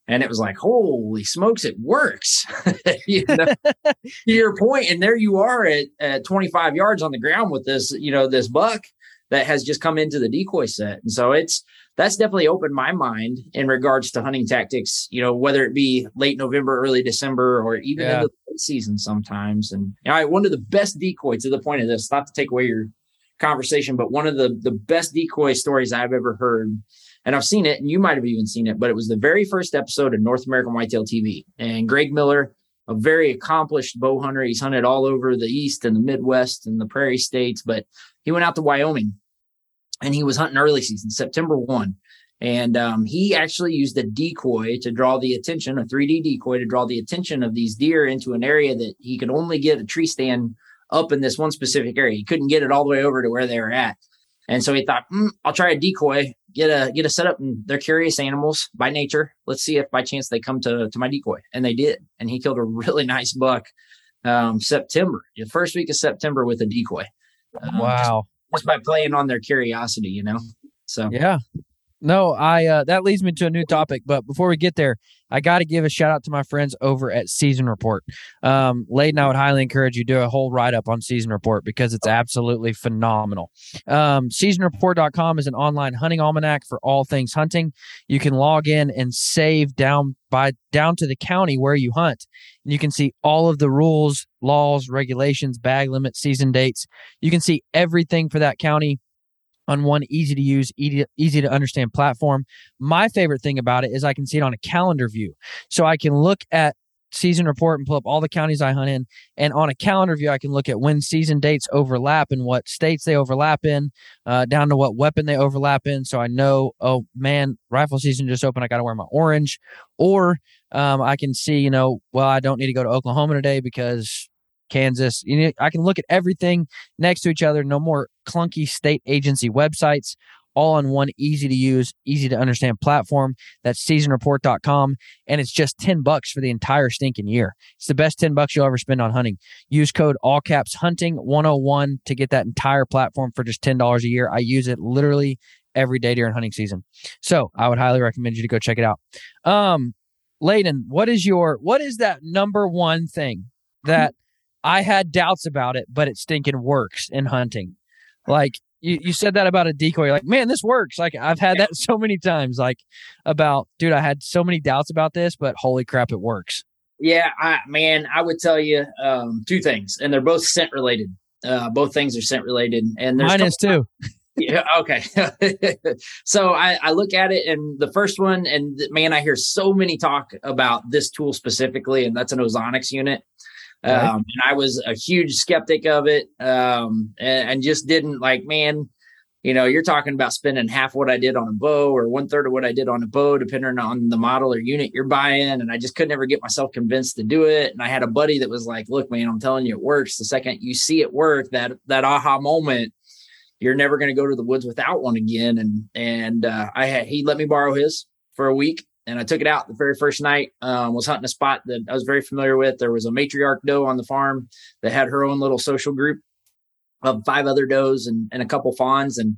and it was like, holy smokes, it works. you know, to your point, and there you are at, at 25 yards on the ground with this, you know, this buck that has just come into the decoy set. And so it's that's definitely opened my mind in regards to hunting tactics, you know, whether it be late November, early December, or even Yeah. into the season sometimes. And all right, one of the best decoys to the point of this, not to take away your conversation, but one of the the best decoy stories I've ever heard and I've seen it, and you might have even seen it, but it was the very first episode of North American Whitetail TV. And Greg Miller, a very accomplished bow hunter, he's hunted all over the East and the Midwest and the Prairie States, but he went out to Wyoming and he was hunting early season, September 1. And um, he actually used a decoy to draw the attention, a 3D decoy to draw the attention of these deer into an area that he could only get a tree stand up in this one specific area. He couldn't get it all the way over to where they were at. And so he thought, "Hmm, I'll try a decoy, get a get a setup. And they're curious animals by nature. Let's see if by chance they come to to my decoy. And they did. And he killed a really nice buck. Um, September, the first week of September with a decoy. Um, Wow. Just, just by playing on their curiosity, you know. So Yeah. No, I uh that leads me to a new topic, but before we get there, I got to give a shout out to my friends over at Season Report. Um Laden, I would highly encourage you do a whole write up on Season Report because it's absolutely phenomenal. Um seasonreport.com is an online hunting almanac for all things hunting. You can log in and save down by down to the county where you hunt. And you can see all of the rules, laws, regulations, bag limits, season dates. You can see everything for that county on one easy to use, easy, to understand platform. My favorite thing about it is I can see it on a calendar view. So I can look at season report and pull up all the counties I hunt in. And on a calendar view, I can look at when season dates overlap and what states they overlap in, uh, down to what weapon they overlap in. So I know, oh man, rifle season just opened. I got to wear my orange. Or um, I can see, you know, well, I don't need to go to Oklahoma today because Kansas. You know, I can look at everything next to each other. No more clunky state agency websites. All on one easy to use, easy to understand platform. That's seasonreport.com. And it's just 10 bucks for the entire stinking year. It's the best 10 bucks you'll ever spend on hunting. Use code all caps hunting 101 to get that entire platform for just $10 a year. I use it literally every day during hunting season. So I would highly recommend you to go check it out. Um, Laden, what is your what is that number one thing that I had doubts about it, but it stinking works in hunting? Like you, you said that about a decoy. You're like, man, this works. Like I've had that so many times. Like about, dude, I had so many doubts about this, but holy crap, it works. Yeah, I, man, I would tell you um, two things, and they're both scent related. Uh, both things are scent related, and there's Mine is too. yeah okay so I, I look at it and the first one and man i hear so many talk about this tool specifically and that's an ozonics unit Um, and i was a huge skeptic of it um, and, and just didn't like man you know you're talking about spending half what i did on a bow or one third of what i did on a bow depending on the model or unit you're buying and i just could never get myself convinced to do it. And i had a buddy that was like look man i'm telling you it works. The second you see it work that that aha moment you're never going to go to the woods without one again. And and uh, I had he let me borrow his for a week, and I took it out the very first night. Um, was hunting a spot that I was very familiar with. There was a matriarch doe on the farm that had her own little social group of five other does and, and a couple fawns, and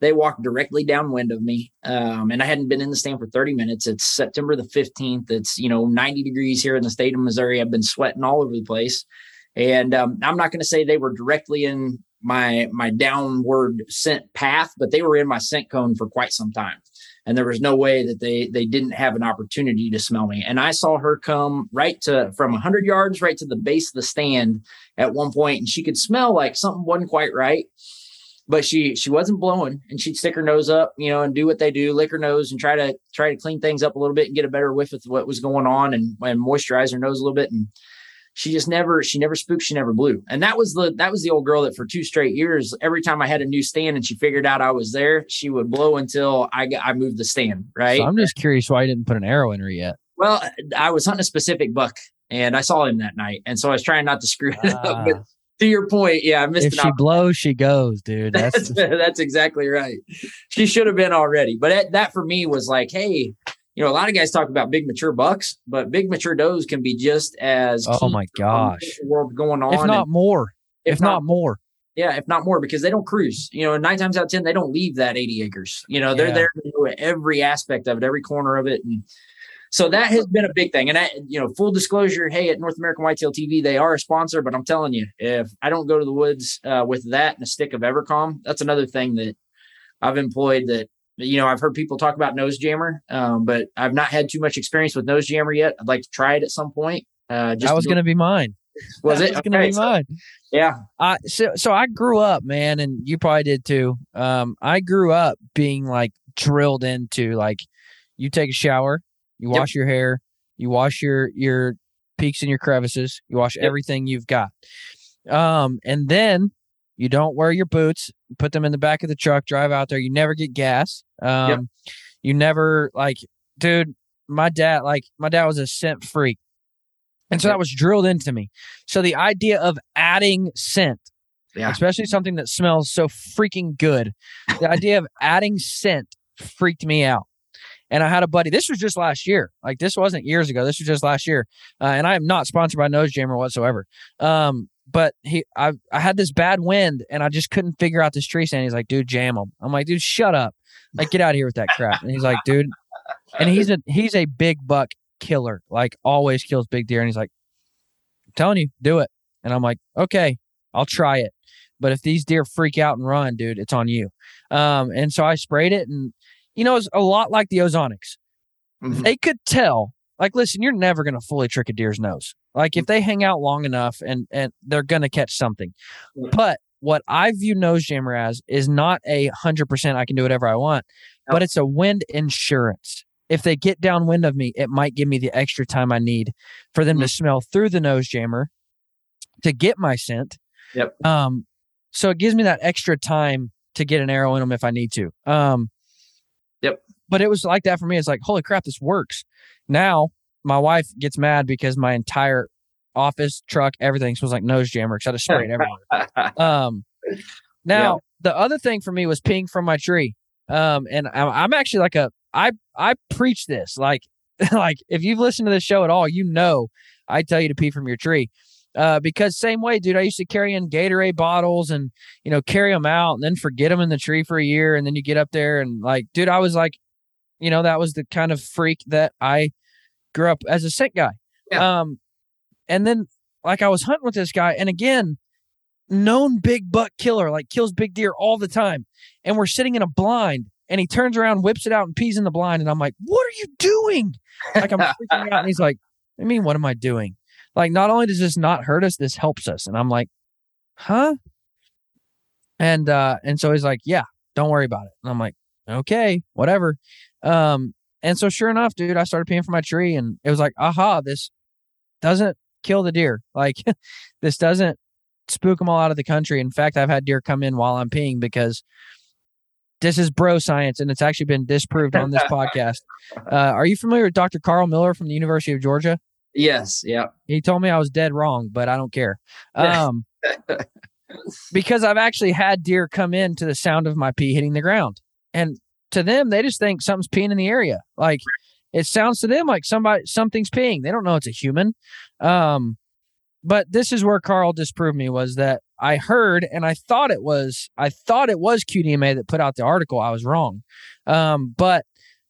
they walked directly downwind of me. Um, and I hadn't been in the stand for 30 minutes. It's September the 15th. It's, you know, 90 degrees here in the state of Missouri. I've been sweating all over the place. And um, I'm not going to say they were directly in my my downward scent path, but they were in my scent cone for quite some time. And there was no way that they they didn't have an opportunity to smell me. And I saw her come right to from 100 yards right to the base of the stand at one point, and she could smell like something wasn't quite right but she she wasn't blowing and she'd stick her nose up you know and do what they do lick her nose and try to try to clean things up a little bit and get a better whiff of what was going on and, and moisturize her nose a little bit and she just never she never spooked she never blew and that was the that was the old girl that for two straight years every time i had a new stand and she figured out i was there she would blow until i got i moved the stand right So I'm just curious why you didn't put an arrow in her yet. well i was hunting a specific buck and i saw him that night and so i was trying not to screw it up Ah, but to your point yeah i missed if she blows, she goes, dude. That's That's that's exactly right. She should have been already. But that, that for me was like, hey, you know, a lot of guys talk about big mature bucks, but big mature does can be just as oh my gosh. the world going on. If not more. If, not, more. yeah, if not more, because they don't cruise. You know, nine times out of ten, they don't leave that 80 acres. You know, they're Yeah. there to every aspect of it, every corner of it. And so that has been a big thing. And I, you know, full disclosure, hey, at North American Whitetail TV, they are a sponsor, but I'm telling you, if I don't go to the woods uh, with that and a stick of EverCalm, that's another thing that I've employed that you know, I've heard people talk about nose jammer, um, but I've not had too much experience with nose jammer yet. I'd like to try it at some point. Uh, just That was going to be mine. was That it was going to be so- mine. yeah, I so so I grew up, man, and you probably did too. Um, I grew up being like drilled into like you take a shower, you Yep. wash your hair, you wash your your peaks and your crevices, you wash Yep. everything you've got. Um, and then you don't wear your boots, put them in the back of the truck, drive out there. You never get gas. Um, you never like, dude. My dad, like, my dad was a scent freak. And so Yep. that was drilled into me. So the idea of adding scent, Yeah. especially something that smells so freaking good, the idea of adding scent freaked me out. And I had a buddy. This was just last year. Like this wasn't years ago. This was just last year. Uh, and I am not sponsored by Nose Jammer whatsoever. Um, but he, I, I had this bad wind, and I just couldn't figure out this tree stand. He's like, "Dude, jam him. I'm like, "Dude, shut up! Like, get out of here with that crap." And he's like, "Dude," and he's a he's a big buck killer. Like, always kills big deer. And he's like, "I'm telling you, do it." And I'm like, "Okay, I'll try it." But if these deer freak out and run, dude, it's on you. Um, and so I sprayed it, and you know, it's a lot like the ozonics. Mhm. They could tell. Like, listen, you're never gonna fully trick a deer's nose. Like, if they hang out long enough, and and they're gonna catch something. Yeah. But what I view nose jammer as is not a hundred percent. I can do whatever I want, but it's a wind insurance. If they get downwind of me, it might give me the extra time I need for them to smell through the nose jammer to get my scent. Yep. Um, so it gives me that extra time to get an arrow in them if I need to. Um. But it was like that for me. It's like, holy crap, this works. Now my wife gets mad because my entire office, truck, everything smells like nose jammer because I just sprayed everywhere. Um, now the other thing for me was peeing from my tree. Um, and I'm, I'm actually like a I I preach this like like if you've listened to this show at all, you know I tell you to pee from your tree. Uh, because same way, dude, I used to carry in Gatorade bottles and you know carry them out and then forget them in the tree for a year, and then you get up there and like, dude, I was like, you know, that was the kind of freak that I grew up as a scent guy. Yeah. Um, and then like I was hunting with this guy, and again, known big buck killer, like kills big deer all the time. And we're sitting in a blind, and he turns around, whips it out, and pees in the blind. And I'm like, "What are you doing?" Like I'm freaking out, and he's like, "I mean, what am I doing?" Like, not only does this not hurt us, this helps us. And I'm like, "Huh?" And uh, and so he's like, "Yeah, don't worry about it." And I'm like, "Okay, whatever." Um, and so sure enough, dude, I started peeing for my tree, and it was like, "Aha, this doesn't kill the deer. Like, this doesn't." spook them all out of the country. In fact, I've had deer come in while I'm peeing because this is bro science and it's actually been disproved on this podcast. Uh, are you familiar with Dr. Karl Miller from the University of Georgia? yes, yeah, He told me I was dead wrong, but I don't care. Um, because I've actually had deer come in to the sound of my pee hitting the ground. And to them, they just think something's peeing in the area. Like it sounds to them like somebody something's peeing. They don't know it's a human. Um, but this is where Karl disproved me was that I heard and I thought it was I thought it was QDMA that put out the article. I was wrong. Um, but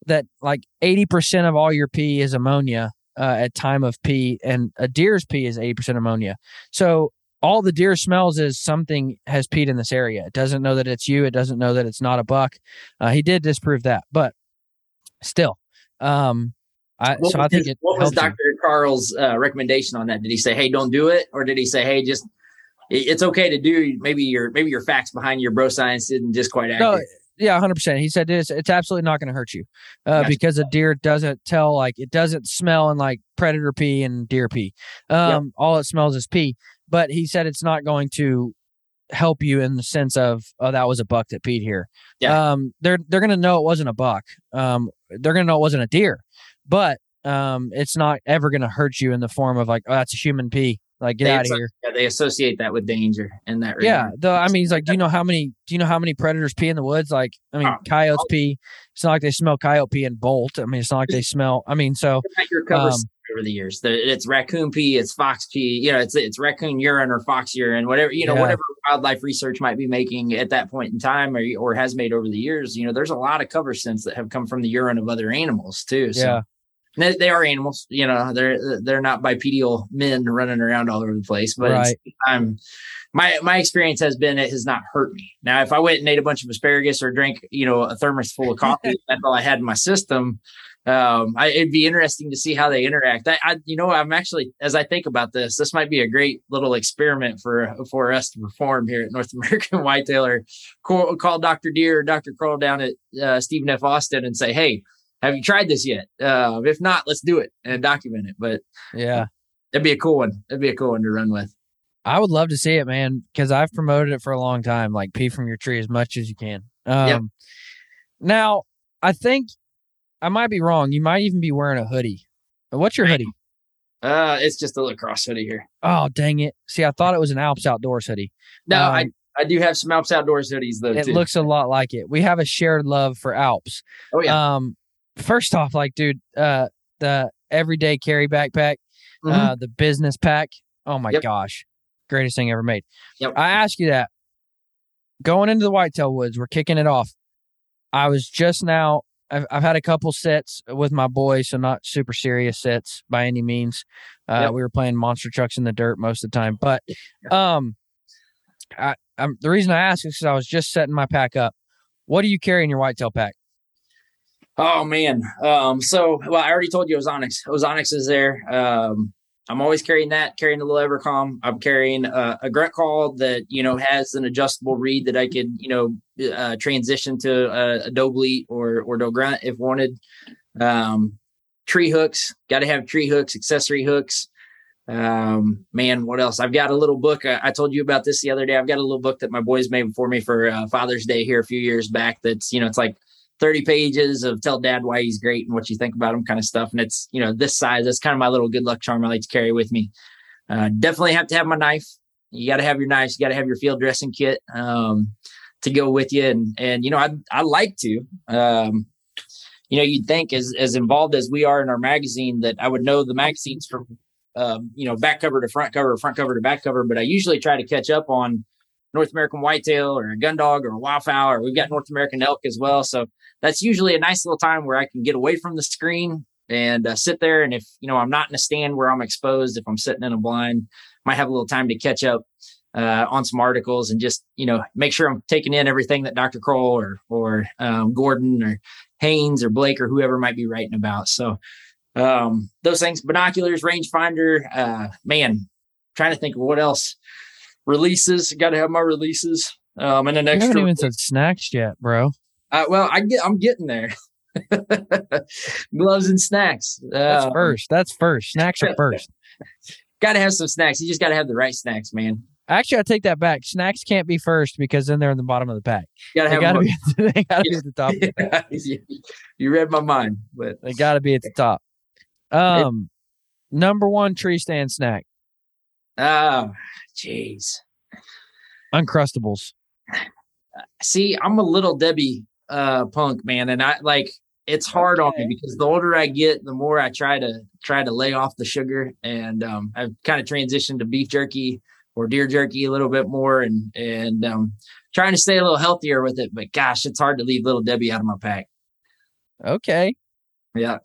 that like 80% of all your pee is ammonia uh, at time of pee and a deer's pee is 80% ammonia. So all the deer smells is something has peed in this area. It doesn't know that it's you. It doesn't know that it's not a buck. Uh, he did disprove that, but still, um, I, What so I think his- it what was. Dr. Karl's uh, recommendation on that? Did he say, "Hey, don't do it," or did he say, "Hey, just it- it's okay to do"? Maybe your maybe your facts behind your bro science didn't just quite No, yeah, hundred percent. He said it's it's absolutely not going to hurt you, uh, Gotcha. because a deer doesn't tell like it doesn't smell in like predator pee and deer pee. Um, all it smells is pee. But he said it's not going to help you in the sense of oh that was a buck that peed here. Yeah. Um, they're they're going to know it wasn't a buck. Um, they're going to know it wasn't a deer, but um, it's not ever going to hurt you in the form of like oh that's a human pee. Like get They out of here. Yeah, they associate that with danger in that Yeah, though I mean, he's like, do you know how many? Do you know how many predators pee in the woods? Like, I mean, Oh. coyotes pee. It's not like they smell coyote pee and bolt. I mean, it's not like they smell. I mean, so Um, over the years. It's raccoon pee, it's fox pee. You know, it's it's raccoon urine or fox urine, whatever you know, Yeah. whatever wildlife research might be making at that point in time, or or has made over the years. You know, there's a lot of cover scents that have come from the urine of other animals too. So yeah, they, they are animals. You know, they're they're not bipedal men running around all over the place. But Right. my my experience has been it has not hurt me. Now, if I went and ate a bunch of asparagus or drank, you know, a thermos full of coffee, that's all I had in my system. Um, I, it'd be interesting to see how they interact. I, I, you know, I'm actually, as I think about this, this might be a great little experiment for for us to perform here at North American Whitetail. Or call, call Dr. Deer or Dr. Kroll down at uh, Stephen F. Austin and say, "Hey, have you tried this yet? Uh, if not, let's do it and document it." But yeah. it'd be a cool one. It'd be a cool one to run with. I would love to see it, man, because I've promoted it for a long time. Like, pee from your tree as much as you can. Um, Now, I think I might be wrong. You might even be wearing a hoodie. What's your hoodie? Uh, it's just a lacrosse hoodie here. Oh, dang it! See, I thought it was an Alps Outdoors hoodie. No, I, Um, I do have some Alps Outdoors hoodies though. It too. looks a lot like it. We have a shared love for Alps. oh yeah. Um, first off, like, dude, uh, the everyday carry backpack, Mhm. uh, the business pack. Oh my Yep. gosh, greatest thing ever made. Yep. I ask you that. Going into the whitetail woods, we're kicking it off. I was just now. I've, I've had a couple sets with my boys, so not super serious sets by any means. Uh, Yep. We were playing monster trucks in the dirt most of the time, but um, I, I'm the reason I ask is because I was just setting my pack up. What do you carry in your whitetail pack? Oh man. Um, so well, I already told you Ozonics. Ozonics is there. Um, I'm always carrying that, carrying a little EverCalm. I'm carrying uh, a grunt call that you know has an adjustable reed that I could you know uh, transition to a, a doe or or do grunt if wanted. Um, tree hooks, got to have tree hooks, accessory hooks. Um, man, what else? I've got a little book. I, I told you about this the other day. I've got a little book that my boys made for me for uh, Father's Day here a few years back. That's you know, it's like 30 pages of tell dad why he's great and what you think about him kind of stuff. And it's, you know, this size, that's kind of my little good luck charm I like to carry with me. Uh, definitely have to have my knife. You got to have your knives. You got to have your field dressing kit um, to go with you. And, and, you know, I, I like to, um, you know, you'd think as, as involved as we are in our magazine that I would know the magazines from, um, you know, back cover to front cover, front cover to back cover, but I usually try to catch up on North American whitetail or a gun dog or a wildfowl, or we've got North American elk as well. So that's usually a nice little time where I can get away from the screen and uh, sit there. And if you know I'm not in a stand where I'm exposed, if I'm sitting in a blind, might have a little time to catch up uh, on some articles and just you know make sure I'm taking in everything that Dr. Kroll or or um, Gordon or Haynes or Blake or whoever might be writing about. So um, those things, binoculars, rangefinder, uh, man, trying to think of what else. Releases, got to have my releases. Um, and an You haven't extra. even said snacks yet, bro. Uh, well, I get, I'm getting there. Gloves and snacks. That's Uh, first. That's first. Snacks are first. got to have some snacks. You just got to have the right snacks, man. Actually, I take that back. Snacks can't be first because then they're in the bottom of the pack. You got They to gotta have. be. Gotta be at the top. the you, you read my mind, but They gotta be at the top. Um, number one tree stand snack. Ah, jeez. Uncrustables. See, I'm a little Debbie uh punk man, and I like it's hard okay. on me because the older I get, the more I try to try to lay off the sugar, and um, I've kind of transitioned to beef jerky or deer jerky a little bit more, and and um, trying to stay a little healthier with it. But gosh, it's hard to leave little Debbie out of my pack. Okay. Yeah.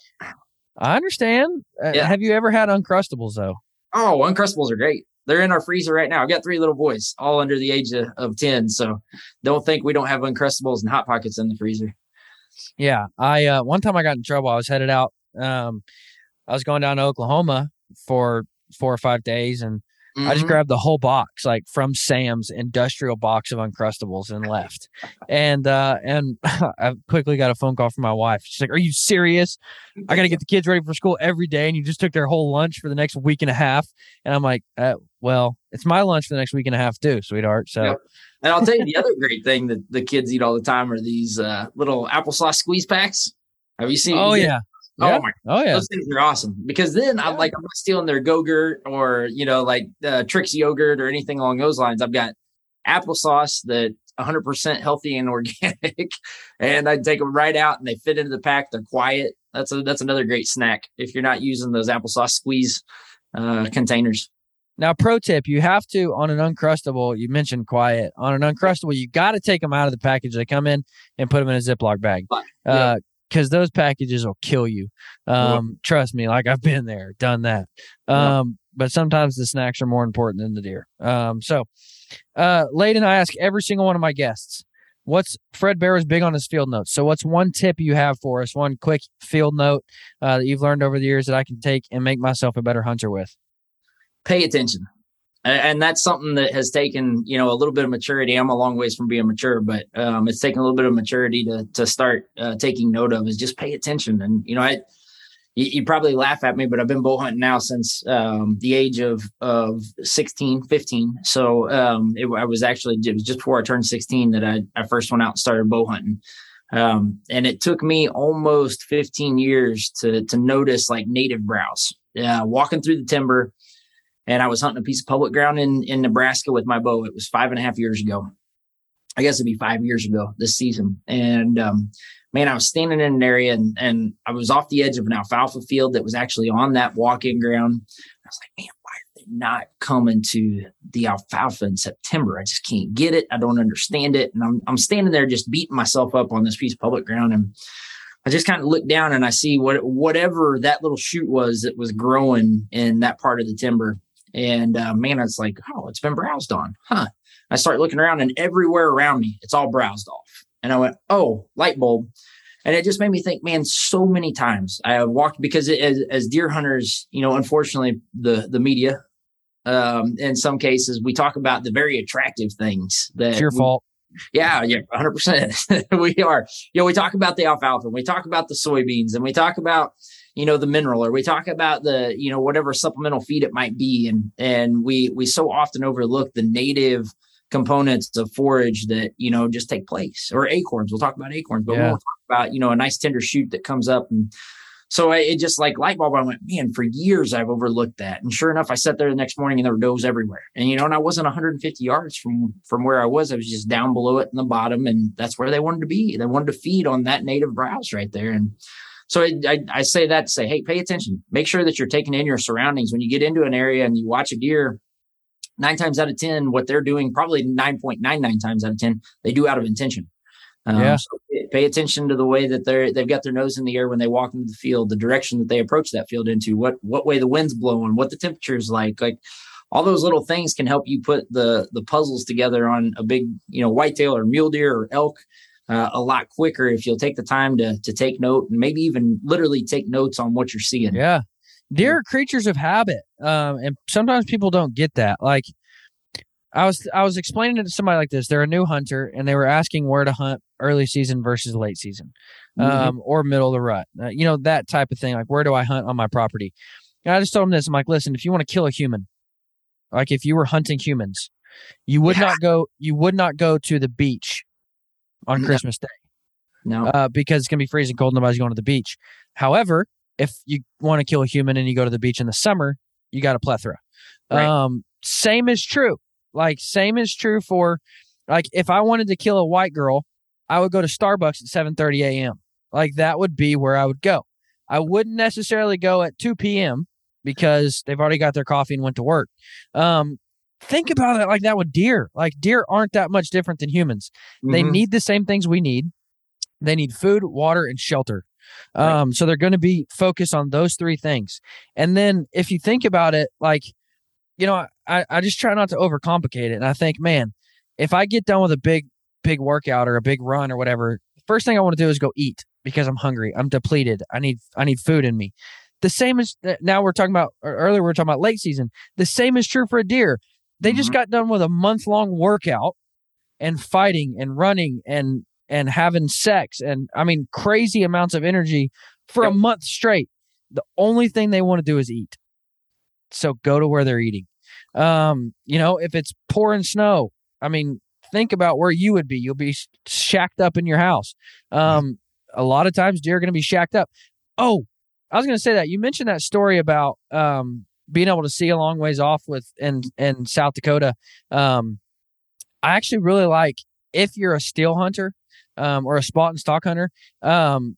I understand. Uh, yeah. Have you ever had Uncrustables though? Oh, Uncrustables are great. They're in our freezer right now. I've got three little boys, all under the age of, of 10. So don't think we don't have Uncrustables and Hot Pockets in the freezer. Yeah. I, uh, one time I got in trouble. I was headed out. Um, I was going down to Oklahoma for four or five days and Mm-hmm. I just mm-hmm. grabbed the whole box, like from Sam's industrial box of Uncrustables, and left. and uh, and I quickly got a phone call from my wife. She's like, "Are you serious? I got to get the kids ready for school every day, and you just took their whole lunch for the next week and a half." And I'm like, uh, "Well, it's my lunch for the next week and a half too, sweetheart." So. And I'll tell you the other great thing that the kids eat all the time are these uh, little applesauce squeeze packs. Have you seen? Oh yeah, yeah. Oh my! Oh yeah, those things are awesome because then yeah. I'm like I'm not stealing their Go-Gurt or you know like uh, Trix yogurt or anything along those lines. I've got applesauce that 100% healthy and organic, and I take them right out and they fit into the pack. They're quiet. That's a that's another great snack if you're not using those applesauce squeeze uh, containers. Now, pro tip: you have to on an uncrustable. You mentioned quiet on an uncrustable. You got to take them out of the package. They come in and put them in a Ziploc bag. Uh, because those packages will kill you. Um, trust me, like I've been there, done that. Um, but sometimes the snacks are more important than the deer. Um, so, uh, Laden, I ask every single one of my guests, what's Fred Bear is big on his field notes. So, what's one tip you have for us? One quick field note uh, that you've learned over the years that I can take and make myself a better hunter with? Pay attention and that's something that has taken you know a little bit of maturity. I'm a long ways from being mature but um, it's taken a little bit of maturity to to start uh, taking note of is just pay attention. And you know i you, you, probably laugh at me but i've been bow hunting now since um, the age of of 16 15 so um, it, i was actually it was just before i turned 16 that i, I first went out and started bow hunting. Um, and it took me almost 15 years to to notice like native browse. Uh, walking through the timber and I was hunting a piece of public ground in in Nebraska with my bow. It was five and a half years ago. I guess it'd be five years ago this season. And um, man, I was standing in an area and and I was off the edge of an alfalfa field that was actually on that walking ground. I was like, man, why are they not coming to the alfalfa in September? I just can't get it. I don't understand it. And I'm I'm standing there just beating myself up on this piece of public ground and I just kind of look down and I see what whatever that little shoot was that was growing in that part of the timber and uh, man, it's like, oh, it's been browsed on, huh? I start looking around, and everywhere around me, it's all browsed off. And I went, oh, light bulb. And it just made me think, man, so many times I walked because it, as, as deer hunters, you know, unfortunately, the the media, um, in some cases, we talk about the very attractive things that it's your we, fault. Yeah, yeah, hundred percent. We are. You know, we talk about the alfalfa, and we talk about the soybeans, and we talk about you know the mineral or we talk about the you know whatever supplemental feed it might be and and we we so often overlook the native components of forage that you know just take place or acorns. We'll talk about acorns but yeah. we'll talk about you know a nice tender shoot that comes up and so I, it just like light bulb i went man for years i've overlooked that. And sure enough i sat there the next morning and there were does everywhere. And you know and i wasn't 150 yards from from where i was. I was just down below it in the bottom and that's where they wanted to be. They wanted to feed on that native browse right there and so I, I, I, say that to say, hey, pay attention. Make sure that you're taking in your surroundings. When you get into an area and you watch a deer, nine times out of 10, what they're doing, probably 9.99 times out of 10, they do out of intention. Um, yeah. So pay attention to the way that they're they've got their nose in the air when they walk into the field, the direction that they approach that field into, what what way the wind's blowing, what the temperature's like, like all those little things can help you put the the puzzles together on a big you know whitetail or mule deer or elk uh, a lot quicker if you'll take the time to to take note and maybe even literally take notes on what you're seeing. Yeah, deer are creatures of habit, um, and sometimes people don't get that. Like I was I was explaining it to somebody like this. They're a new hunter, and they were asking where to hunt early season versus late season, mm-hmm. um, or middle of the rut. Uh, you know that type of thing. Like where do I hunt on my property? And I just told them this. I'm like, listen, if you want to kill a human, like if you were hunting humans, you would yeah. not go. You would not go to the beach on no. Christmas Day. No, uh, because it's gonna be freezing cold. Nobody's going to the beach. However, if you want to kill a human and you go to the beach in the summer, you got a plethora. Right. Um, same is true. Like same is true for like if I wanted to kill a white girl, I would go to Starbucks at 7:30 a.m. Like that would be where I would go. I wouldn't necessarily go at 2 p.m. because they've already got their coffee and went to work. Um, think about it like that with deer. Like deer aren't that much different than humans. They Mhm. need the same things we need. They need food, water, and shelter. Right. Um, so they're going to be focused on those three things. And then if you think about it, like, you know, I, I just try not to overcomplicate it. And I think, man, if I get done with a big, big workout or a big run or whatever, first thing I want to do is go eat because I'm hungry. I'm depleted. I need, I need food in me. The same as uh, now we're talking about, or earlier we are talking about late season. The same is true for a deer. They just Mhm. got done with a month long workout and fighting and running and and having sex and I mean crazy amounts of energy for a month straight. The only thing they want to do is eat. So go to where they're eating. Um, you know, if it's pouring snow, I mean, think about where you would be. You'll be shacked up in your house. Um, a lot of times deer are going to be shacked up. Oh, I was going to say that you mentioned that story about um being able to see a long ways off with in in South Dakota. Um, I actually really like if you're a still hunter um, or a spot and stock hunter. Um,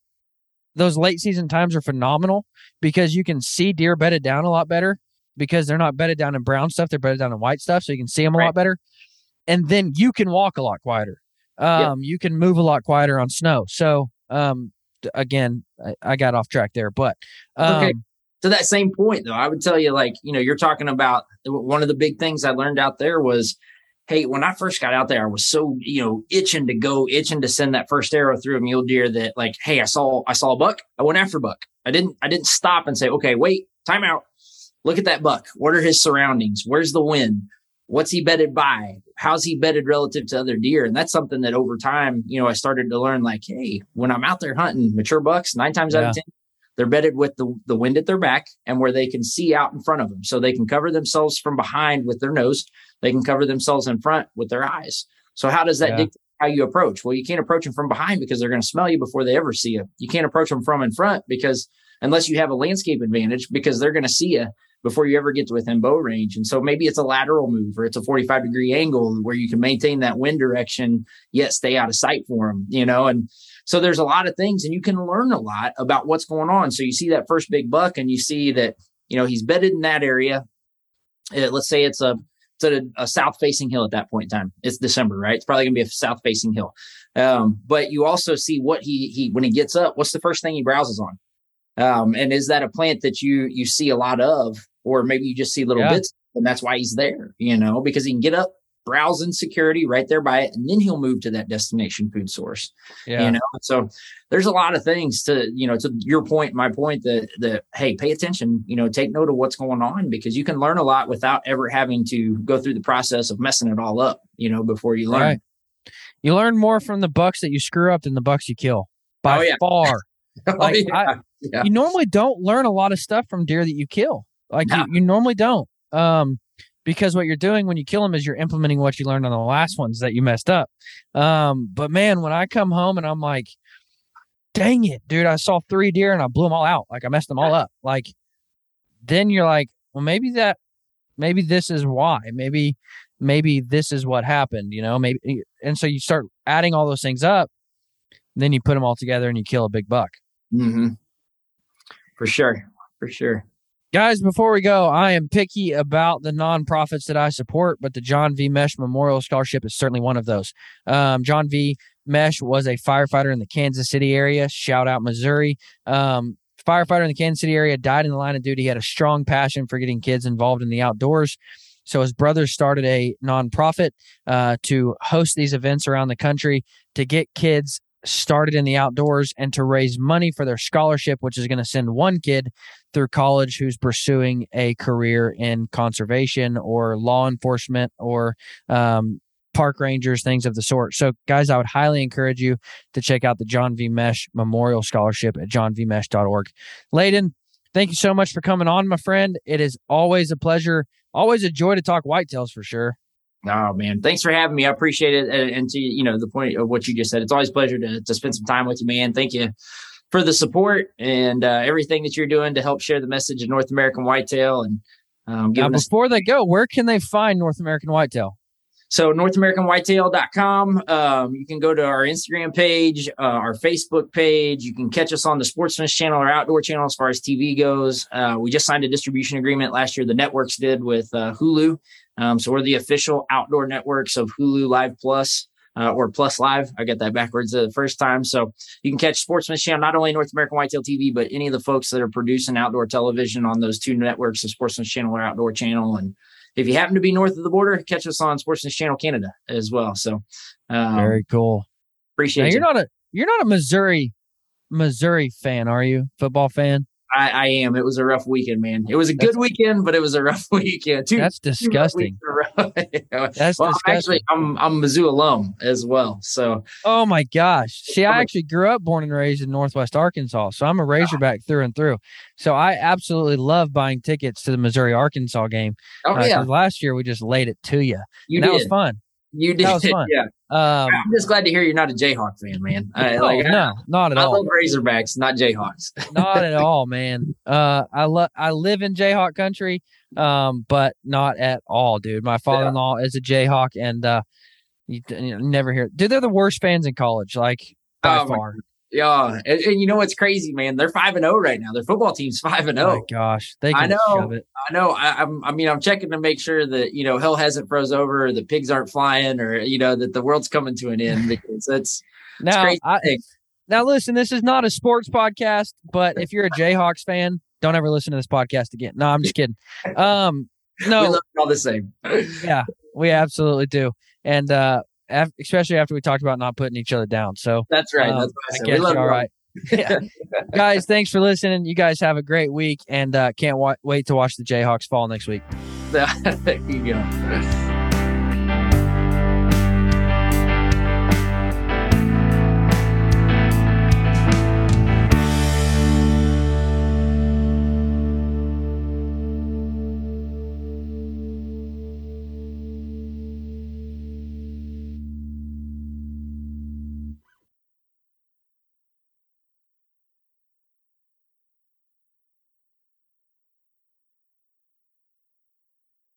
those late season times are phenomenal because you can see deer bedded down a lot better because they're not bedded down in brown stuff; they're bedded down in white stuff, so you can see them a Right. lot better. And then you can walk a lot quieter. Um, You can move a lot quieter on snow. So um, again, I, I got off track there, but um, Okay. To that same point though i would tell you like you know you're talking about one of the big things i learned out there was hey when i first got out there i was so you know itching to go itching to send that first arrow through a mule deer that like hey i saw i saw a buck i went after buck. I didn't i didn't stop and say okay wait time out. Look at that buck. What are his surroundings? Where's the wind? What's he bedded by? How's he bedded relative to other deer? And that's something that over time you know i started to learn like hey when i'm out there hunting mature bucks nine times out of ten they're bedded with the, the wind at their back and where they can see out in front of them. So they can cover themselves from behind with their nose. They can cover themselves in front with their eyes. So how does that Yeah. dictate how you approach? Well, you can't approach them from behind because they're going to smell you before they ever see you. You can't approach them from in front because unless you have a landscape advantage, because they're going to see you before you ever get to within bow range. And so maybe it's a lateral move or it's a 45 degree angle where you can maintain that wind direction, yet stay out of sight for them, you know, and so there's a lot of things and you can learn a lot about what's going on. So you see that first big buck and you see that, you know, he's bedded in that area. Uh, let's say it's a, it's at a, a south facing hill at that point in time. It's December, right? It's probably gonna be a south facing hill. Um, but you also see what he, he, when he gets up, what's the first thing he browses on? Um, and is that a plant that you, you see a lot of, or maybe you just see little Yeah. bits and that's why he's there, you know, because he can get up, browse in security right there by it, and then he'll move to that destination food source yeah, you know so there's a lot of things to you know to your point my point that that hey pay attention you know take note of what's going on because you can learn a lot without ever having to go through the process of messing it all up you know before you learn Right. You learn more from the bucks that you screw up than the bucks you kill by Oh, yeah. far. Oh, Like, yeah. I- Yeah. You normally don't learn a lot of stuff from deer that you kill. Like No. you, you normally don't. Um, because what you're doing when you kill them is you're implementing what you learned on the last ones that you messed up. Um, but man, when I come home and I'm like, dang it, dude, I saw three deer and I blew them all out. Like I messed them all up. Like then you're like, well, maybe that, maybe this is why. Maybe, maybe this is what happened. You know, maybe. And so you start adding all those things up. Then you put them all together and you kill a big buck. hmm for sure for sure Guys, before we go, I am picky about the nonprofits that I support, but the John V. Mesh Memorial Scholarship is certainly one of those. Um, John V. Mesh was a firefighter in the Kansas City area. Shout out Missouri. Um, firefighter in the Kansas City area died in the line of duty. He had a strong passion for getting kids involved in the outdoors. So his brothers started a nonprofit uh, to host these events around the country to get kids started in the outdoors and to raise money for their scholarship, which is going to send one kid through college who's pursuing a career in conservation or law enforcement or um, park rangers, things of the sort. So, guys, I would highly encourage you to check out the John V. Mesh Memorial Scholarship at johnvmesh.org. Laden, thank you so much for coming on, my friend. It is always a pleasure, always a joy to talk whitetails for sure. Oh man, thanks for having me. I appreciate it. And, and to you know the point of what you just said, it's always a pleasure to to spend some time with you, man. Thank you for the support and uh, everything that you're doing to help share the message of North American whitetail and um, Now, giving us. before they go, where can they find North American whitetail? So NorthAmericanWhitetail.com. Um, you can go to our Instagram page, uh, our Facebook page. You can catch us on the Sportsman's Channel or Outdoor Channel as far as TV goes. Uh, we just signed a distribution agreement last year. The networks did with uh, Hulu. Um, so we're the official outdoor networks of Hulu Live Plus. Uh, or Plus Live. I get that backwards the first time. So you can catch Sportsman's Channel, not only North American Whitetail TV, but any of the folks that are producing outdoor television on those two networks, the Sportsman's Channel or Outdoor Channel. And if you happen to be north of the border, catch us on Sportsman's Channel Canada as well. So um, very cool. Appreciate now, you. You're not a you're not a Missouri Missouri fan, are you? Football fan? I, I, am. It was a rough weekend, man. It was a good weekend, but it was a rough weekend. Two, that's disgusting. that's well, disgusting. Actually, I'm I'm Mizzou alum as well. So. Oh my gosh! See, I actually grew up born and raised in Northwest Arkansas, so I'm a Razorback through and through. So I absolutely love buying tickets to the Missouri Arkansas game. Oh uh, yeah. Last year we just laid it to you. You did. That was fun. You did. That was fun. Yeah. Um, I'm just glad to hear you're not a Jayhawk fan, man. I, no, like, no, not at I all. I love Razorbacks, not Jayhawks. not at all, man. Uh, I love. I live in Jayhawk country, um, but not at all, dude. My father-in-law yeah. is a Jayhawk, and uh, you, you never hear. Dude, they're the worst fans in college, like by oh, far. Yeah, and, and, you know what's crazy, man? They're five and zero oh right now. Their football team's five and zero. Oh gosh, they I know. I know. I, am I mean, I'm checking to make sure that you know hell hasn't froze over, or the pigs aren't flying, or you know that the world's coming to an end because that's now. I, now listen, this is not a sports podcast, but if you're a Jayhawks fan, don't ever listen to this podcast again. No, I'm just kidding. Um, no, all the same. yeah, we absolutely do. And uh, especially after we talked about not putting each other down. So that's right. Um, that's I, I guess all right. yeah. guys, thanks for listening. You guys have a great week and uh, can't wa- wait to watch the Jayhawks fall next week. there you go.